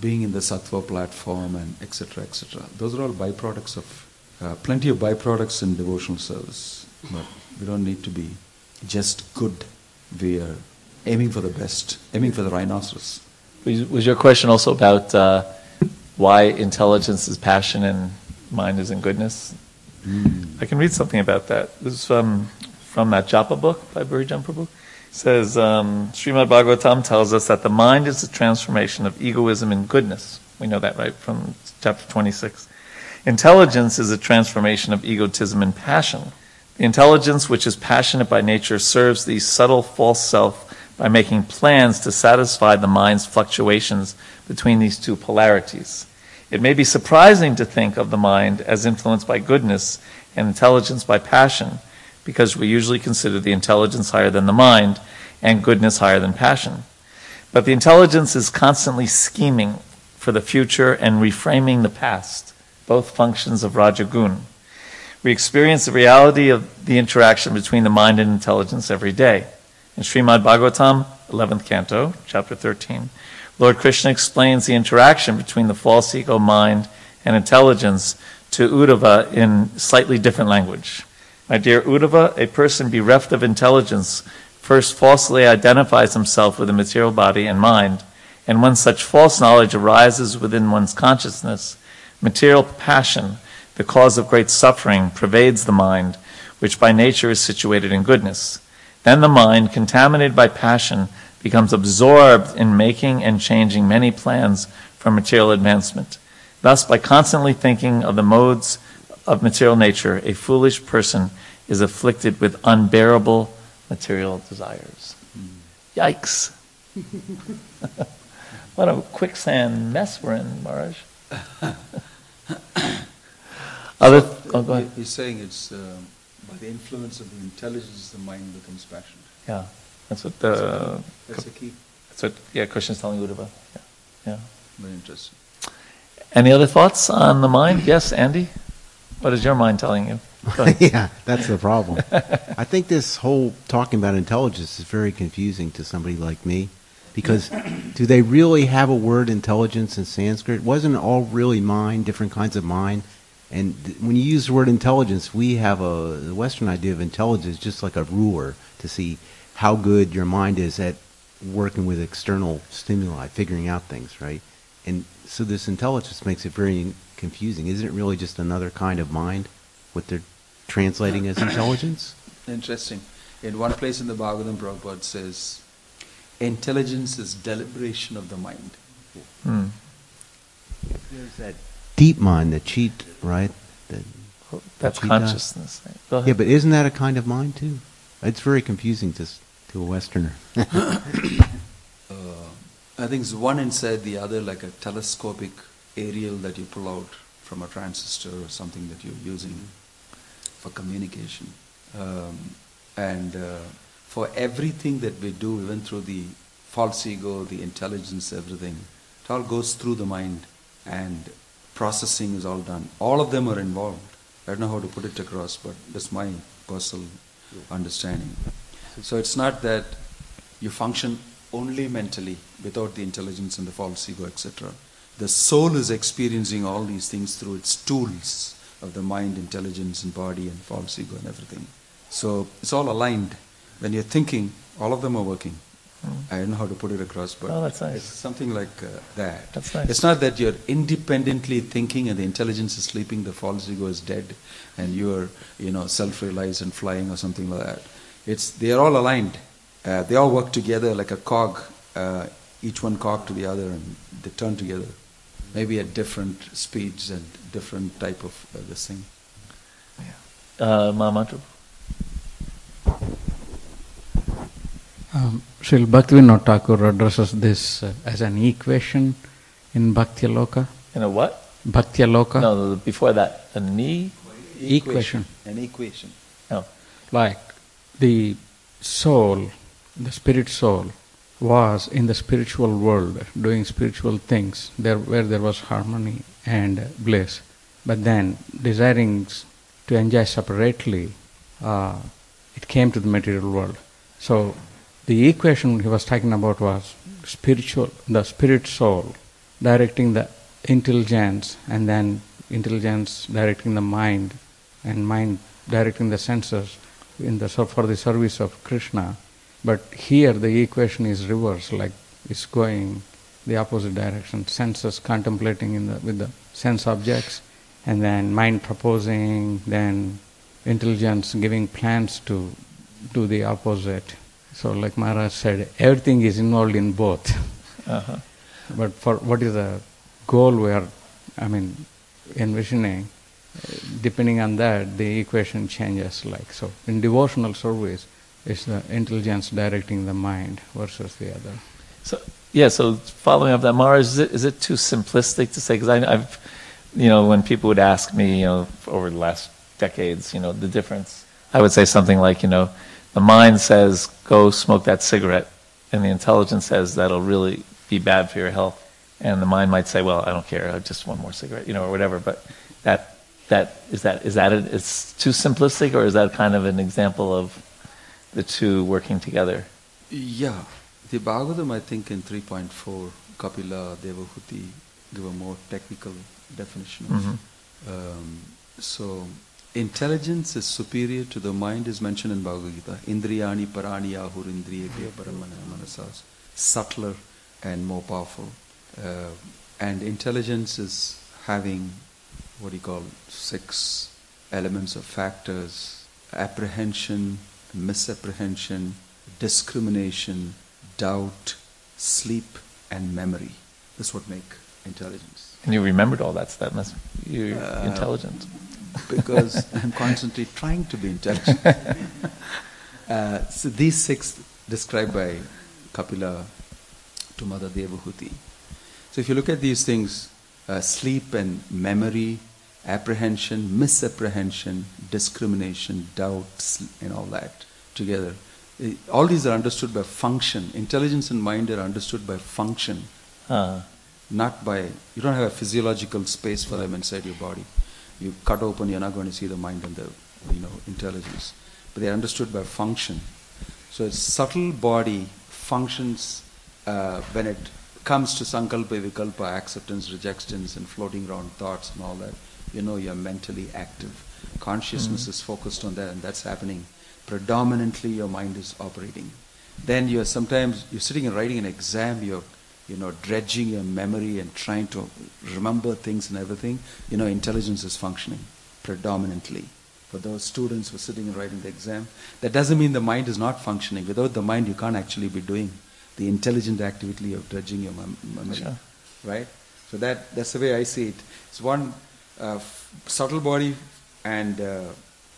being in the sattva platform and etc. etc. Those are all byproducts of uh, plenty of byproducts in devotional service, but we don't need to be just good. We are aiming for the best, aiming for the rhinoceros. Was, was your question also about uh, why intelligence is passion and mind is in goodness? I can read something about that. This is from, from that Japa book by Burijan Prabhu. It says, um, Srimad Bhagavatam tells us that the mind is the transformation of egoism in goodness. We know that, right, from chapter 26. Intelligence is a transformation of egotism and passion. The intelligence, which is passionate by nature, serves the subtle false self by making plans to satisfy the mind's fluctuations between these two polarities. It may be surprising to think of the mind as influenced by goodness and intelligence by passion, because we usually consider the intelligence higher than the mind and goodness higher than passion. But the intelligence is constantly scheming for the future and reframing the past, both functions of Rajagun. We experience the reality of the interaction between the mind and intelligence every day. In Srimad Bhagavatam, 11th canto, chapter 13, Lord Krishna explains the interaction between the false ego mind and intelligence to Uddhava in slightly different language. My dear Uddhava, a person bereft of intelligence first falsely identifies himself with the material body and mind, and when such false knowledge arises within one's consciousness, material passion the cause of great suffering pervades the mind, which by nature is situated in goodness. Then the mind, contaminated by passion, becomes absorbed in making and changing many plans for material advancement. Thus, by constantly thinking of the modes of material nature, a foolish person is afflicted with unbearable material desires. Yikes. what a quicksand mess we're in, Maharaj. Other, oh, go ahead. He's saying it's uh, by the influence of the intelligence, the mind becomes passionate. Yeah, that's what the. That's the key. That's what yeah, Krishna's telling Uddhava. Yeah, yeah. Very interesting. Any other thoughts on the mind? Yes, Andy. What is your mind telling you? Yeah, that's the problem. I think this whole talking about intelligence is very confusing to somebody like me. Because do they really have a word intelligence in Sanskrit? Wasn't it all really mind, different kinds of mind? And th- when you use the word intelligence, we have a the Western idea of intelligence just like a ruler to see how good your mind is at working with external stimuli, figuring out things, right? And so this intelligence makes it very confusing. Isn't it really just another kind of mind, what they're translating as intelligence? Interesting. In one place in the Bhagavatam, Prabhupada says, intelligence is deliberation of the mind. Hmm. There's that deep mind, the cheat, right? The, That's Chitta. consciousness. Right? Yeah, but isn't that a kind of mind too? It's very confusing to s- to a Westerner. Uh, I think it's one inside the other, like a telescopic aerial that you pull out from a transistor or something that you're using for communication. Um, and uh, for everything that we do, even through the false ego, the intelligence, everything, it all goes through the mind and processing is all done. All of them are involved. I don't know how to put it across, but that's my personal understanding. So it's not that you function only mentally without the intelligence and the false ego, etc. The soul is experiencing all these things through its tools of the mind, intelligence, and body, and false ego, and everything. So it's all aligned. When you're thinking, all of them are working. I don't know how to put it across, but Oh, that's nice. it's something like uh, that. That's nice. It's not that you're independently thinking and the intelligence is sleeping, the false ego is dead, and you're, you know, self-realized and flying or something like that. It's they are all aligned. Uh, they all work together like a cog, uh, each one cog to the other, and they turn together. Maybe at different speeds and different type of uh, this thing. Uh, Mahamantra. Um, Srila Bhaktivinoda Thakur addresses this uh, as an equation in Bhaktya Loka. In a what? Bhaktya Loka. No, before that. A knee? Equation. An equation. No. Like the soul, the spirit soul, was in the spiritual world doing spiritual things there where there was harmony and bliss. But then desiring to enjoy separately, uh, it came to the material world. So the equation he was talking about was spiritual, the spirit soul directing the intelligence, and then intelligence directing the mind, and mind directing the senses in the for the service of Krishna. But here the equation is reversed, like it's going the opposite direction. Senses contemplating in the with the sense objects, and then mind proposing, then intelligence giving plans to do the opposite. So, like Maharaj said, everything is involved in both. Uh-huh. But for what is the goal we are, I mean, envisioning, depending on that, the equation changes. Like so, in devotional service, it's the intelligence directing the mind versus the other. So yeah, so following up that, Mara, is it, is it too simplistic to say? Because I've, you know, when people would ask me, you know, over the last decades, you know, the difference. I would say something like, you know, the mind says, go smoke that cigarette, and the intelligence says that'll really be bad for your health. And the mind might say, well, I don't care, just one more cigarette, you know, or whatever. But that, that, is that, is that, it, it's too simplistic, or is that kind of an example of the two working together? Yeah. The Bhagavatam, I think in 3.4, Kapila, Devahuti give a more technical definition. Mhm. Um, so, intelligence is superior to the mind is mentioned in Bhagavad Gita. Indriyani parani ahur indriyebhya paramana manasas. Subtler and more powerful. Uh, and intelligence is having what do you call six elements or factors apprehension, misapprehension, discrimination, doubt, sleep, and memory. That's what make intelligence. And you remembered all that stuff, must, you're Uh, intelligent. Because I'm constantly trying to be intelligent. Uh, so these six described by Kapila to Mother Devahuti. So if you look at these things, uh, sleep and memory, apprehension, misapprehension, discrimination, doubts, and all that together. All these are understood by function. Intelligence and mind are understood by function, Uh, not by. You don't have a physiological space for them inside your body. You cut open, you're not going to see the mind and the, you know, intelligence. But they're understood by function. So a subtle body functions uh, when it comes to sankalpa, vikalpa, acceptance, rejections, and floating around thoughts and all that. You know you're mentally active. Consciousness is focused on that, and that's happening. Predominantly, your mind is operating. Then you're sometimes you're sitting and writing an exam. You're you know dredging your memory and trying to remember things and everything. You know intelligence is functioning predominantly for those students who are sitting and writing the exam. That doesn't mean the mind is not functioning. Without the mind, you can't actually be doing the intelligent activity of dredging your memory. Sure. Right? So that, that's the way I see it. It's one uh, subtle body and uh,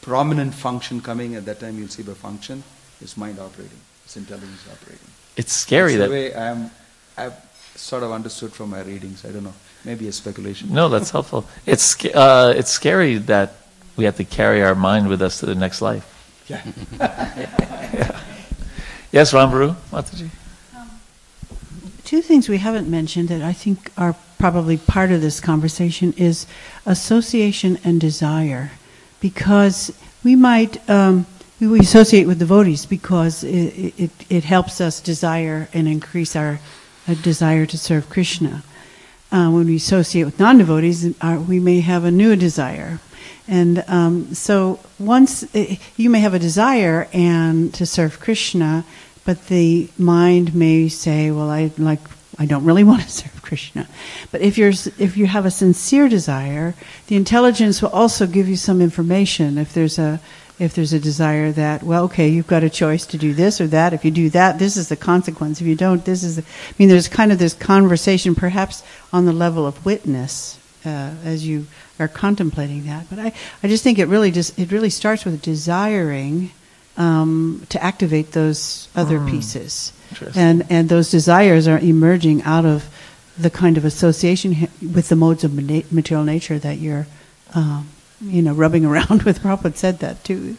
prominent function coming. At that time, you'll see by function is mind operating, it's intelligence operating. it's scary That's that. the way I'm, I've sort of understood from my readings. I don't know. Maybe a speculation. No, that's helpful. It's uh, it's scary that we have to carry our mind with us to the next life. Yeah. Yeah. Yes, Rambaru, Mataji. Two things we haven't mentioned that I think are probably part of this conversation is association and desire, because we might um, we associate with devotees because it, it, it helps us desire and increase our uh, desire to serve Krishna. Uh, when we associate with non-devotees, uh, we may have a new desire. And um, so once uh, you may have a desire and to serve Krishna, but the mind may say, "Well, I like I don't really want to serve Krishna." But if you're if you have a sincere desire, the intelligence will also give you some information. If there's a if there's a desire that, well, okay, you've got a choice to do this or that. If you do that, this is the consequence. If you don't, this is the. I mean, there's kind of this conversation, perhaps on the level of witness, uh, as you are contemplating that. But I, I just think it really just it really starts with desiring um, to activate those other pieces, Interesting. And and those desires are emerging out of the kind of association with the modes of material nature that you're, um, you know, rubbing around with. Prabhupada said that too.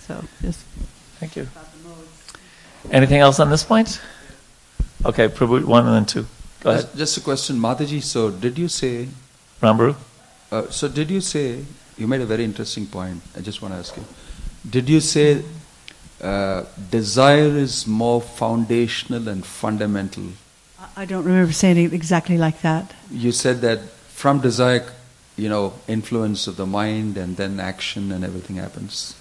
So just Thank you. Anything else on this point? Okay, Prabhu, one and then two. Go ahead. Just, just a question, Mataji. So, did you say? Rambaru? Uh, so, did you say? You made a very interesting point. I just want to ask you. Did you say uh, desire is more foundational and fundamental? I- don't remember saying it exactly like that. You said that from desire, you know, influence of the mind, and then action, and everything happens.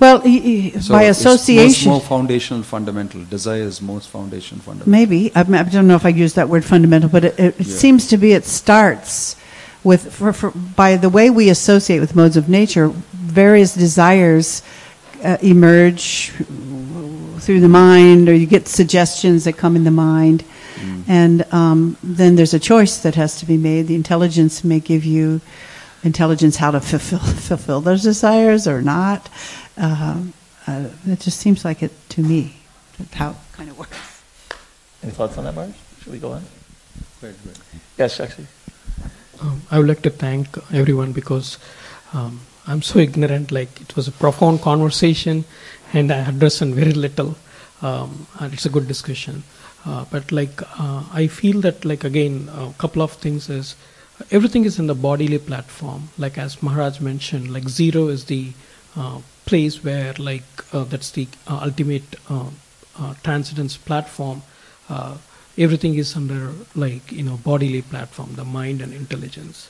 Well, y- y- So by it's most- association, more foundational, fundamental. Desire is most foundational, fundamental. maybe I, don't know if I use that word fundamental, but it, it, it Yeah. seems to be it starts with for, for, by the way we associate with modes of nature. Various desires uh, emerge through the mind, or you get suggestions that come in the mind, and um, then there's a choice that has to be made. The intelligence may give you intelligence how to fulfill fulfill those desires or not. Um, uh, it just seems like it to me. That's how it kind of works. Any thoughts on that, Marge? Should we go on? Right, right. Yes, actually. Um, I would like to thank everyone because um, I'm so ignorant. Like it was a profound conversation, and I understand very little. Um, and it's a good discussion. Uh, but like uh, I feel that like again a couple of things is everything is in the bodily platform. Like as Maharaj mentioned, like zero is the uh, place where like uh, that's the uh, ultimate uh, transcendence platform. Everything is under like you know bodily platform, the mind and intelligence.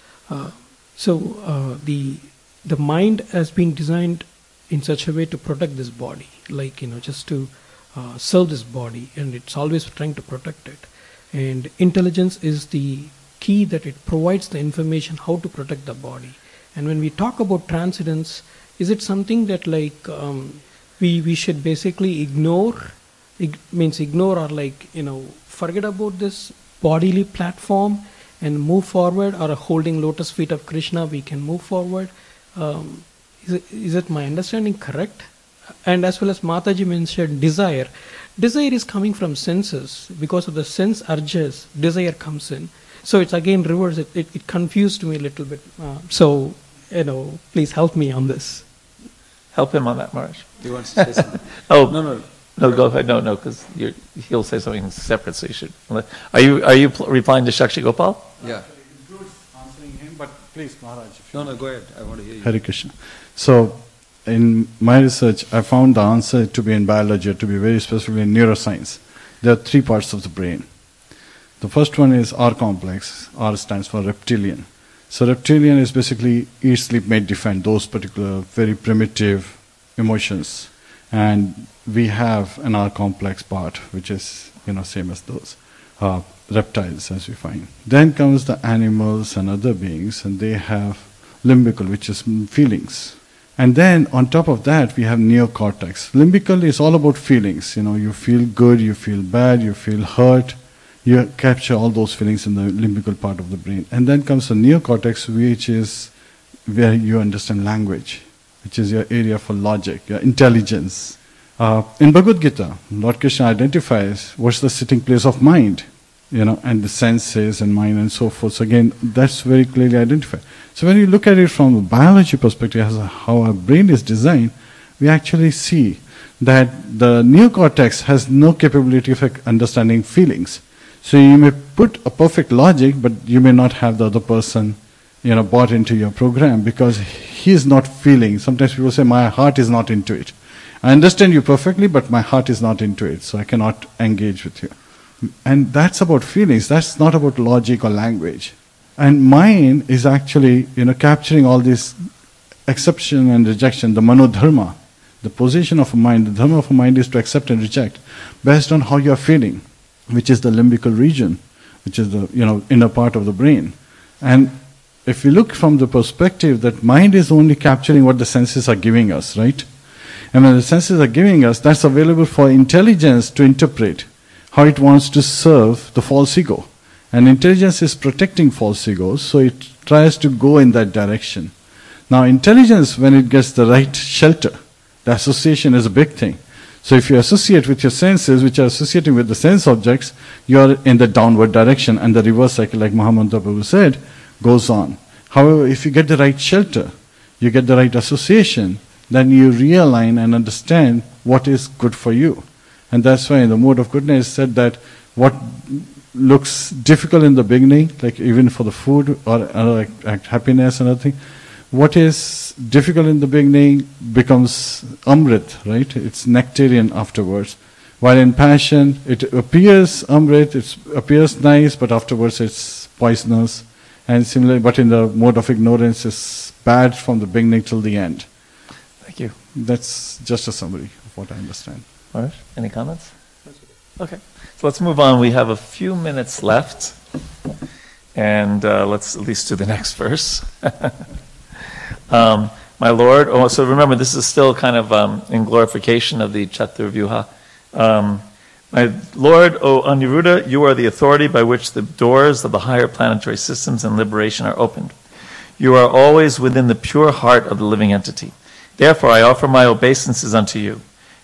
So the the mind has been designed in such a way to protect this body, like you know just to uh, serve this body, and it's always trying to protect it. And intelligence is the key that it provides the information how to protect the body. And when we talk about transcendence, is it something that like um, we we should basically ignore? Ig- means ignore or like you know forget about this bodily platform and move forward, or holding lotus feet of Krishna, we can move forward. Um, is it, is it my understanding correct? And as well as Mataji mentioned, desire. Desire is coming from senses because of the sense urges. Desire comes in. So it's again reverse. It, it, it confused me a little bit. Uh, so you know, please help me on this. Help him on that, Maharaj. Do you want to say something? Oh, No, no. No, go ahead. No, no, because he'll say something separate, so you should. Are you are you pl- replying to Shakshi Gopal? Yeah. Answering him, but please, Maharaj. No, no, go ahead. I want to hear you. Hare Krishna. So, in my research, I found the answer to be in biology, or to be very specifically in neuroscience. There are three parts of the brain. The first one is R complex. R stands for reptilian. So, reptilian is basically eat, sleep, mate, defend, those particular very primitive emotions. And we have an R complex part, which is, you know, same as those uh, reptiles, as we find. Then comes the animals and other beings, and they have limbical, which is feelings. And then on top of that, we have neocortex. Limbical is all about feelings. You know, you feel good, you feel bad, you feel hurt. You capture all those feelings in the limbical part of the brain. And then comes the neocortex, which is where you understand language, which is your area for logic, your intelligence. Uh, in Bhagavad Gita, Lord Krishna identifies what's the sitting place of mind, you know, and the senses and mind and so forth. So again, that's very clearly identified. So when you look at it from a biology perspective, as how our brain is designed, we actually see that the neocortex has no capability of understanding feelings. So you may put a perfect logic, but you may not have the other person, you know, bought into your program because he is not feeling. Sometimes people say, "My heart is not into it." I understand you perfectly, but my heart is not into it, so I cannot engage with you. And that's about feelings. That's not about logic or language. And mind is actually, you know, capturing all this acceptance and rejection, the manodharma, the position of a mind. The dharma of a mind is to accept and reject based on how you are feeling, which is the limbical region, which is the you know inner part of the brain. And if we look from the perspective that mind is only capturing what the senses are giving us, right? And when the senses are giving us, that's available for intelligence to interpret how it wants to serve the false ego. And intelligence is protecting false egos, so it tries to go in that direction. Now, intelligence, when it gets the right shelter, the association is a big thing. So, if you associate with your senses, which are associating with the sense objects, you are in the downward direction, and the reverse cycle, like Muhammad Prabhu said, goes on. However, if you get the right shelter, you get the right association, then you realign and understand what is good for you. And that's why in the mode of goodness said that what looks difficult in the beginning, like even for the food or like, like happiness and other thing, what is difficult in the beginning becomes amrit, right? It's nectarian afterwards. While in passion, it appears amrit, it appears nice, but afterwards it's poisonous. And similarly, but in the mode of ignorance, it's bad from the beginning till the end. Thank you. That's just a summary of what I understand. Any comments? Okay. So let's move on. We have a few minutes left. And uh, let's at least do the next verse. um, my Lord, oh, so remember, this is still kind of um, in glorification of the Chaturvyuha. Um, my Lord, O Aniruddha, you are the authority by which the doors of the higher planetary systems and liberation are opened. You are always within the pure heart of the living entity. Therefore, I offer my obeisances unto you.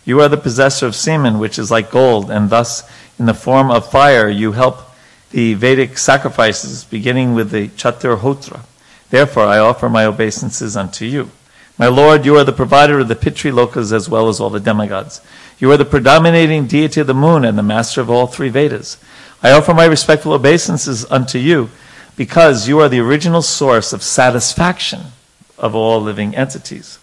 You are the possessor of semen, which is like gold, and thus, in the form of fire, you help the Vedic sacrifices, beginning with the Chaturhotra. Therefore, I offer my obeisances unto you. My Lord, you are the provider of the Pitri Lokas as well as all the demigods. You are the predominating deity of the moon and the master of all three Vedas. I offer my respectful obeisances unto you because you are the original source of satisfaction of all living entities.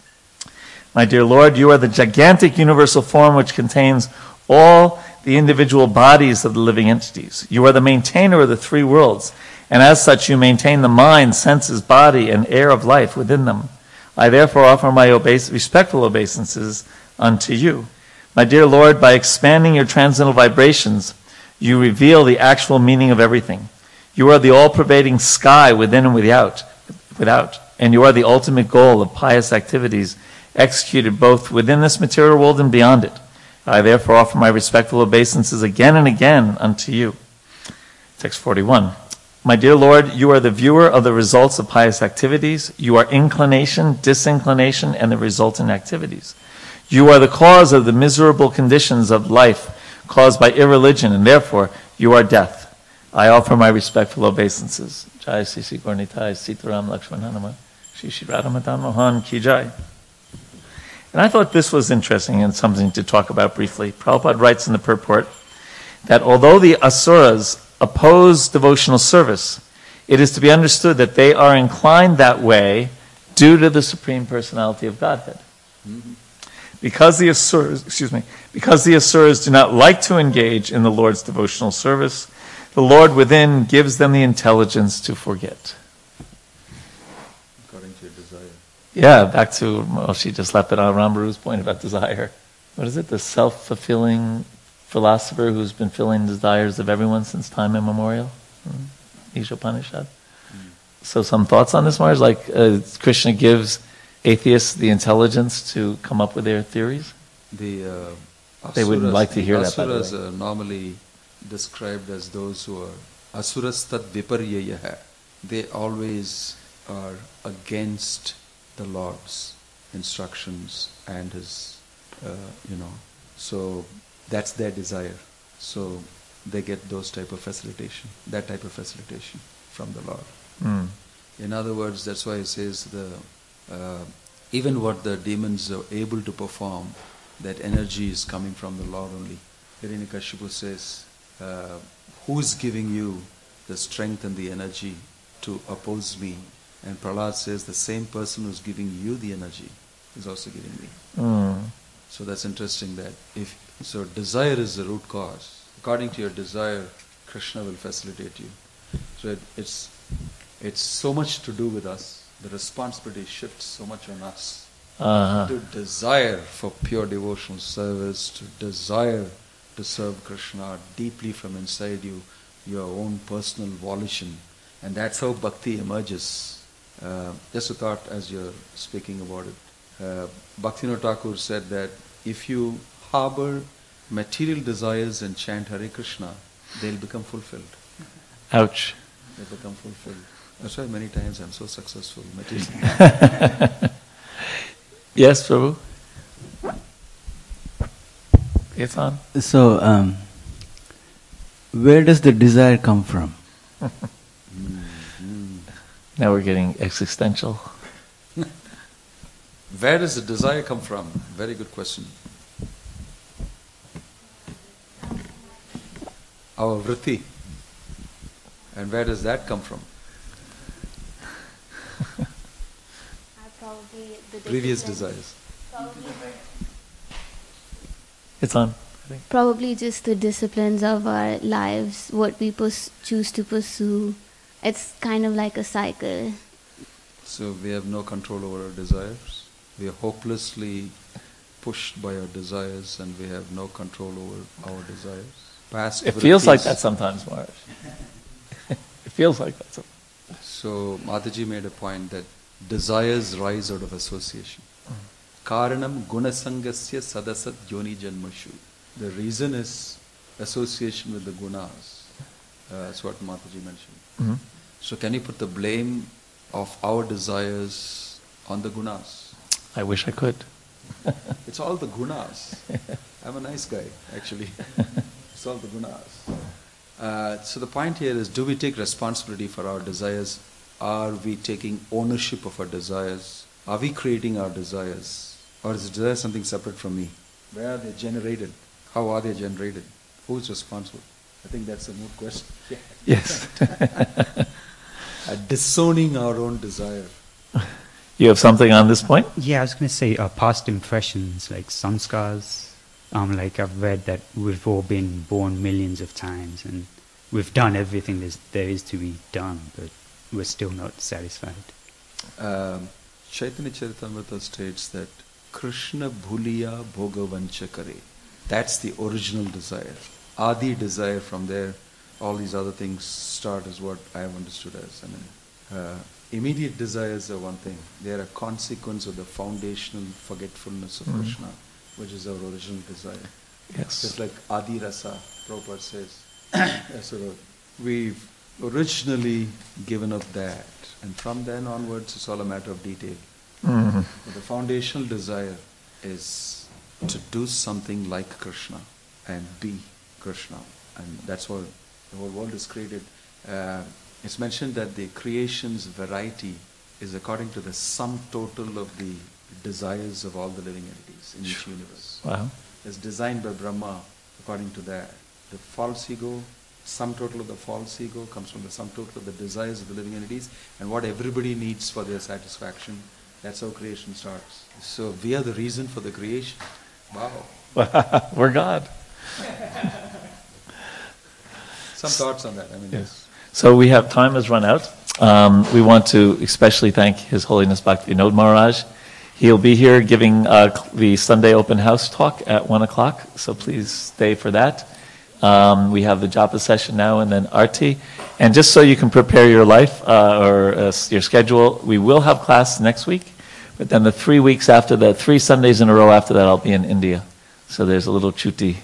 My dear Lord, you are the gigantic universal form which contains all the individual bodies of the living entities. You are the maintainer of the three worlds, and as such, you maintain the mind, senses, body, and air of life within them. I therefore offer my obeis- respectful obeisances unto you. My dear Lord, by expanding your transcendental vibrations, you reveal the actual meaning of everything. You are the all-pervading sky within and without, without, and you are the ultimate goal of pious activities executed both within this material world and beyond it. I therefore offer my respectful obeisances again and again unto you. Text 41. My dear Lord, you are the viewer of the results of pious activities. You are inclination, disinclination, and the resultant activities. You are the cause of the miserable conditions of life caused by irreligion, and therefore you are death. I offer my respectful obeisances. Jai Sisi Gornitai Sitaram Lakshmananama Shishi Radhamadan Mohan Ki Jai. And I thought this was interesting and something to talk about briefly. Prabhupada writes in the purport that although the Asuras oppose devotional service, it is to be understood that they are inclined that way due to the Supreme Personality of Godhead. Mm-hmm. Because the Asuras, excuse me, because the Asuras do not like to engage in the Lord's devotional service, the Lord within gives them the intelligence to forget. According to your desire. Yeah, back to, well, she just left it on Rambaru's point about desire. What is it? The self fulfilling philosopher who's been filling the desires of everyone since time immemorial? Hmm? Ishopanishad. So, some thoughts on this, Mars? Like uh, Krishna gives atheists the intelligence to come up with their theories? The uh, They wouldn't like to hear that, by the Asuras are normally described as those who are asuras tad viparyayaha. They always are against the Lord's instructions and His, uh, you know. So that's their desire. So they get those type of facilitation, that type of facilitation from the Lord. Hmm. In other words, that's why it says the uh, even what the demons are able to perform, that energy is coming from the Lord only. Hiranyakashipu says, uh, "Who is giving you the strength and the energy to oppose me?" And Prahlad says, "The same person who's giving you the energy is also giving me." Hmm. So that's interesting. That if so, desire is the root cause. According to your desire, Krishna will facilitate you. So it, it's it's so much to do with us. The responsibility shifts so much on us. Uh-huh. To desire for pure devotional service, to desire to serve Krishna deeply from inside you, your own personal volition, and that's how bhakti emerges. Uh, just a thought as you're speaking about it. Uh, Bhaktivinoda Thakur said that if you harbor material desires and chant Hare Krishna, they'll become fulfilled. Ouch. They become fulfilled. That's why many times I'm so successful. Yes, Prabhu? It's on. So, um, where does the desire come from? Now we're getting existential. Where does the desire come from? Very good question. Our vritti. And where does that come from? Probably the Previous desires. Probably, It's on. Probably just the disciplines of our lives, what we pus- choose to pursue. It's kind of like a cycle. So we have no control over our desires. We are hopelessly pushed by our desires and we have no control over our desires. Past It feels like that sometimes, Maharaj. it feels like that sometimes. So Mataji made a point that desires rise out of association. Karanam gunasangasya sadasat yoni janmashu. The reason is association with the gunas. Uh, that's what Mataji mentioned. Mhm. So can you put the blame of our desires on the gunas? I wish I could. It's all the gunas. I'm a nice guy, actually. it's all the gunas. Uh, so the point here is, do we take responsibility for our desires? Are we taking ownership of our desires? Are we creating our desires? Or is desire something separate from me? Where are they generated? How are they generated? Who's responsible? I think that's a moot question. Yes. Uh, disowning our own desire. You have something on this point? Yeah, I was going to say uh, past impressions, like samskars. Um, like I've read that we've all been born millions of times and we've done everything there's, there is to be done, but we're still not satisfied. Um, Chaitanya Charitamrita states that Krishna bhuliya bhogavancha kare. That's the original desire. Adi desire from there, all these other things start is what I have understood as. I mean, uh, immediate desires are one thing. They are a consequence of the foundational forgetfulness of Mhm. Krishna, which is our original desire. Yes. Just like Adi Rasa, Prabhupada says. uh, of, we've originally given up that. And from then onwards, it's all a matter of detail. But the foundational desire is to do something like Krishna and be Krishna. And that's what the whole world is created. Uh, it's mentioned that the creation's variety is according to the sum total of the desires of all the living entities in each universe. Wow. It's designed by Brahma according to that. The false ego, sum total of the false ego comes from the sum total of the desires of the living entities and what everybody needs for their satisfaction. That's how creation starts. So we are the reason for the creation. Wow. We're God. Some thoughts on that. I mean, Yes. So we have time has run out. Um, we want to especially thank His Holiness Bhakti Vinod Maharaj. He'll be here giving uh, the Sunday open house talk at one o'clock, so please stay for that. Um, we have the japa session now and then arti. And just so you can prepare your life uh, or uh, your schedule, we will have class next week, but then the three weeks after that, three Sundays in a row after that, I'll be in India. So there's a little chuti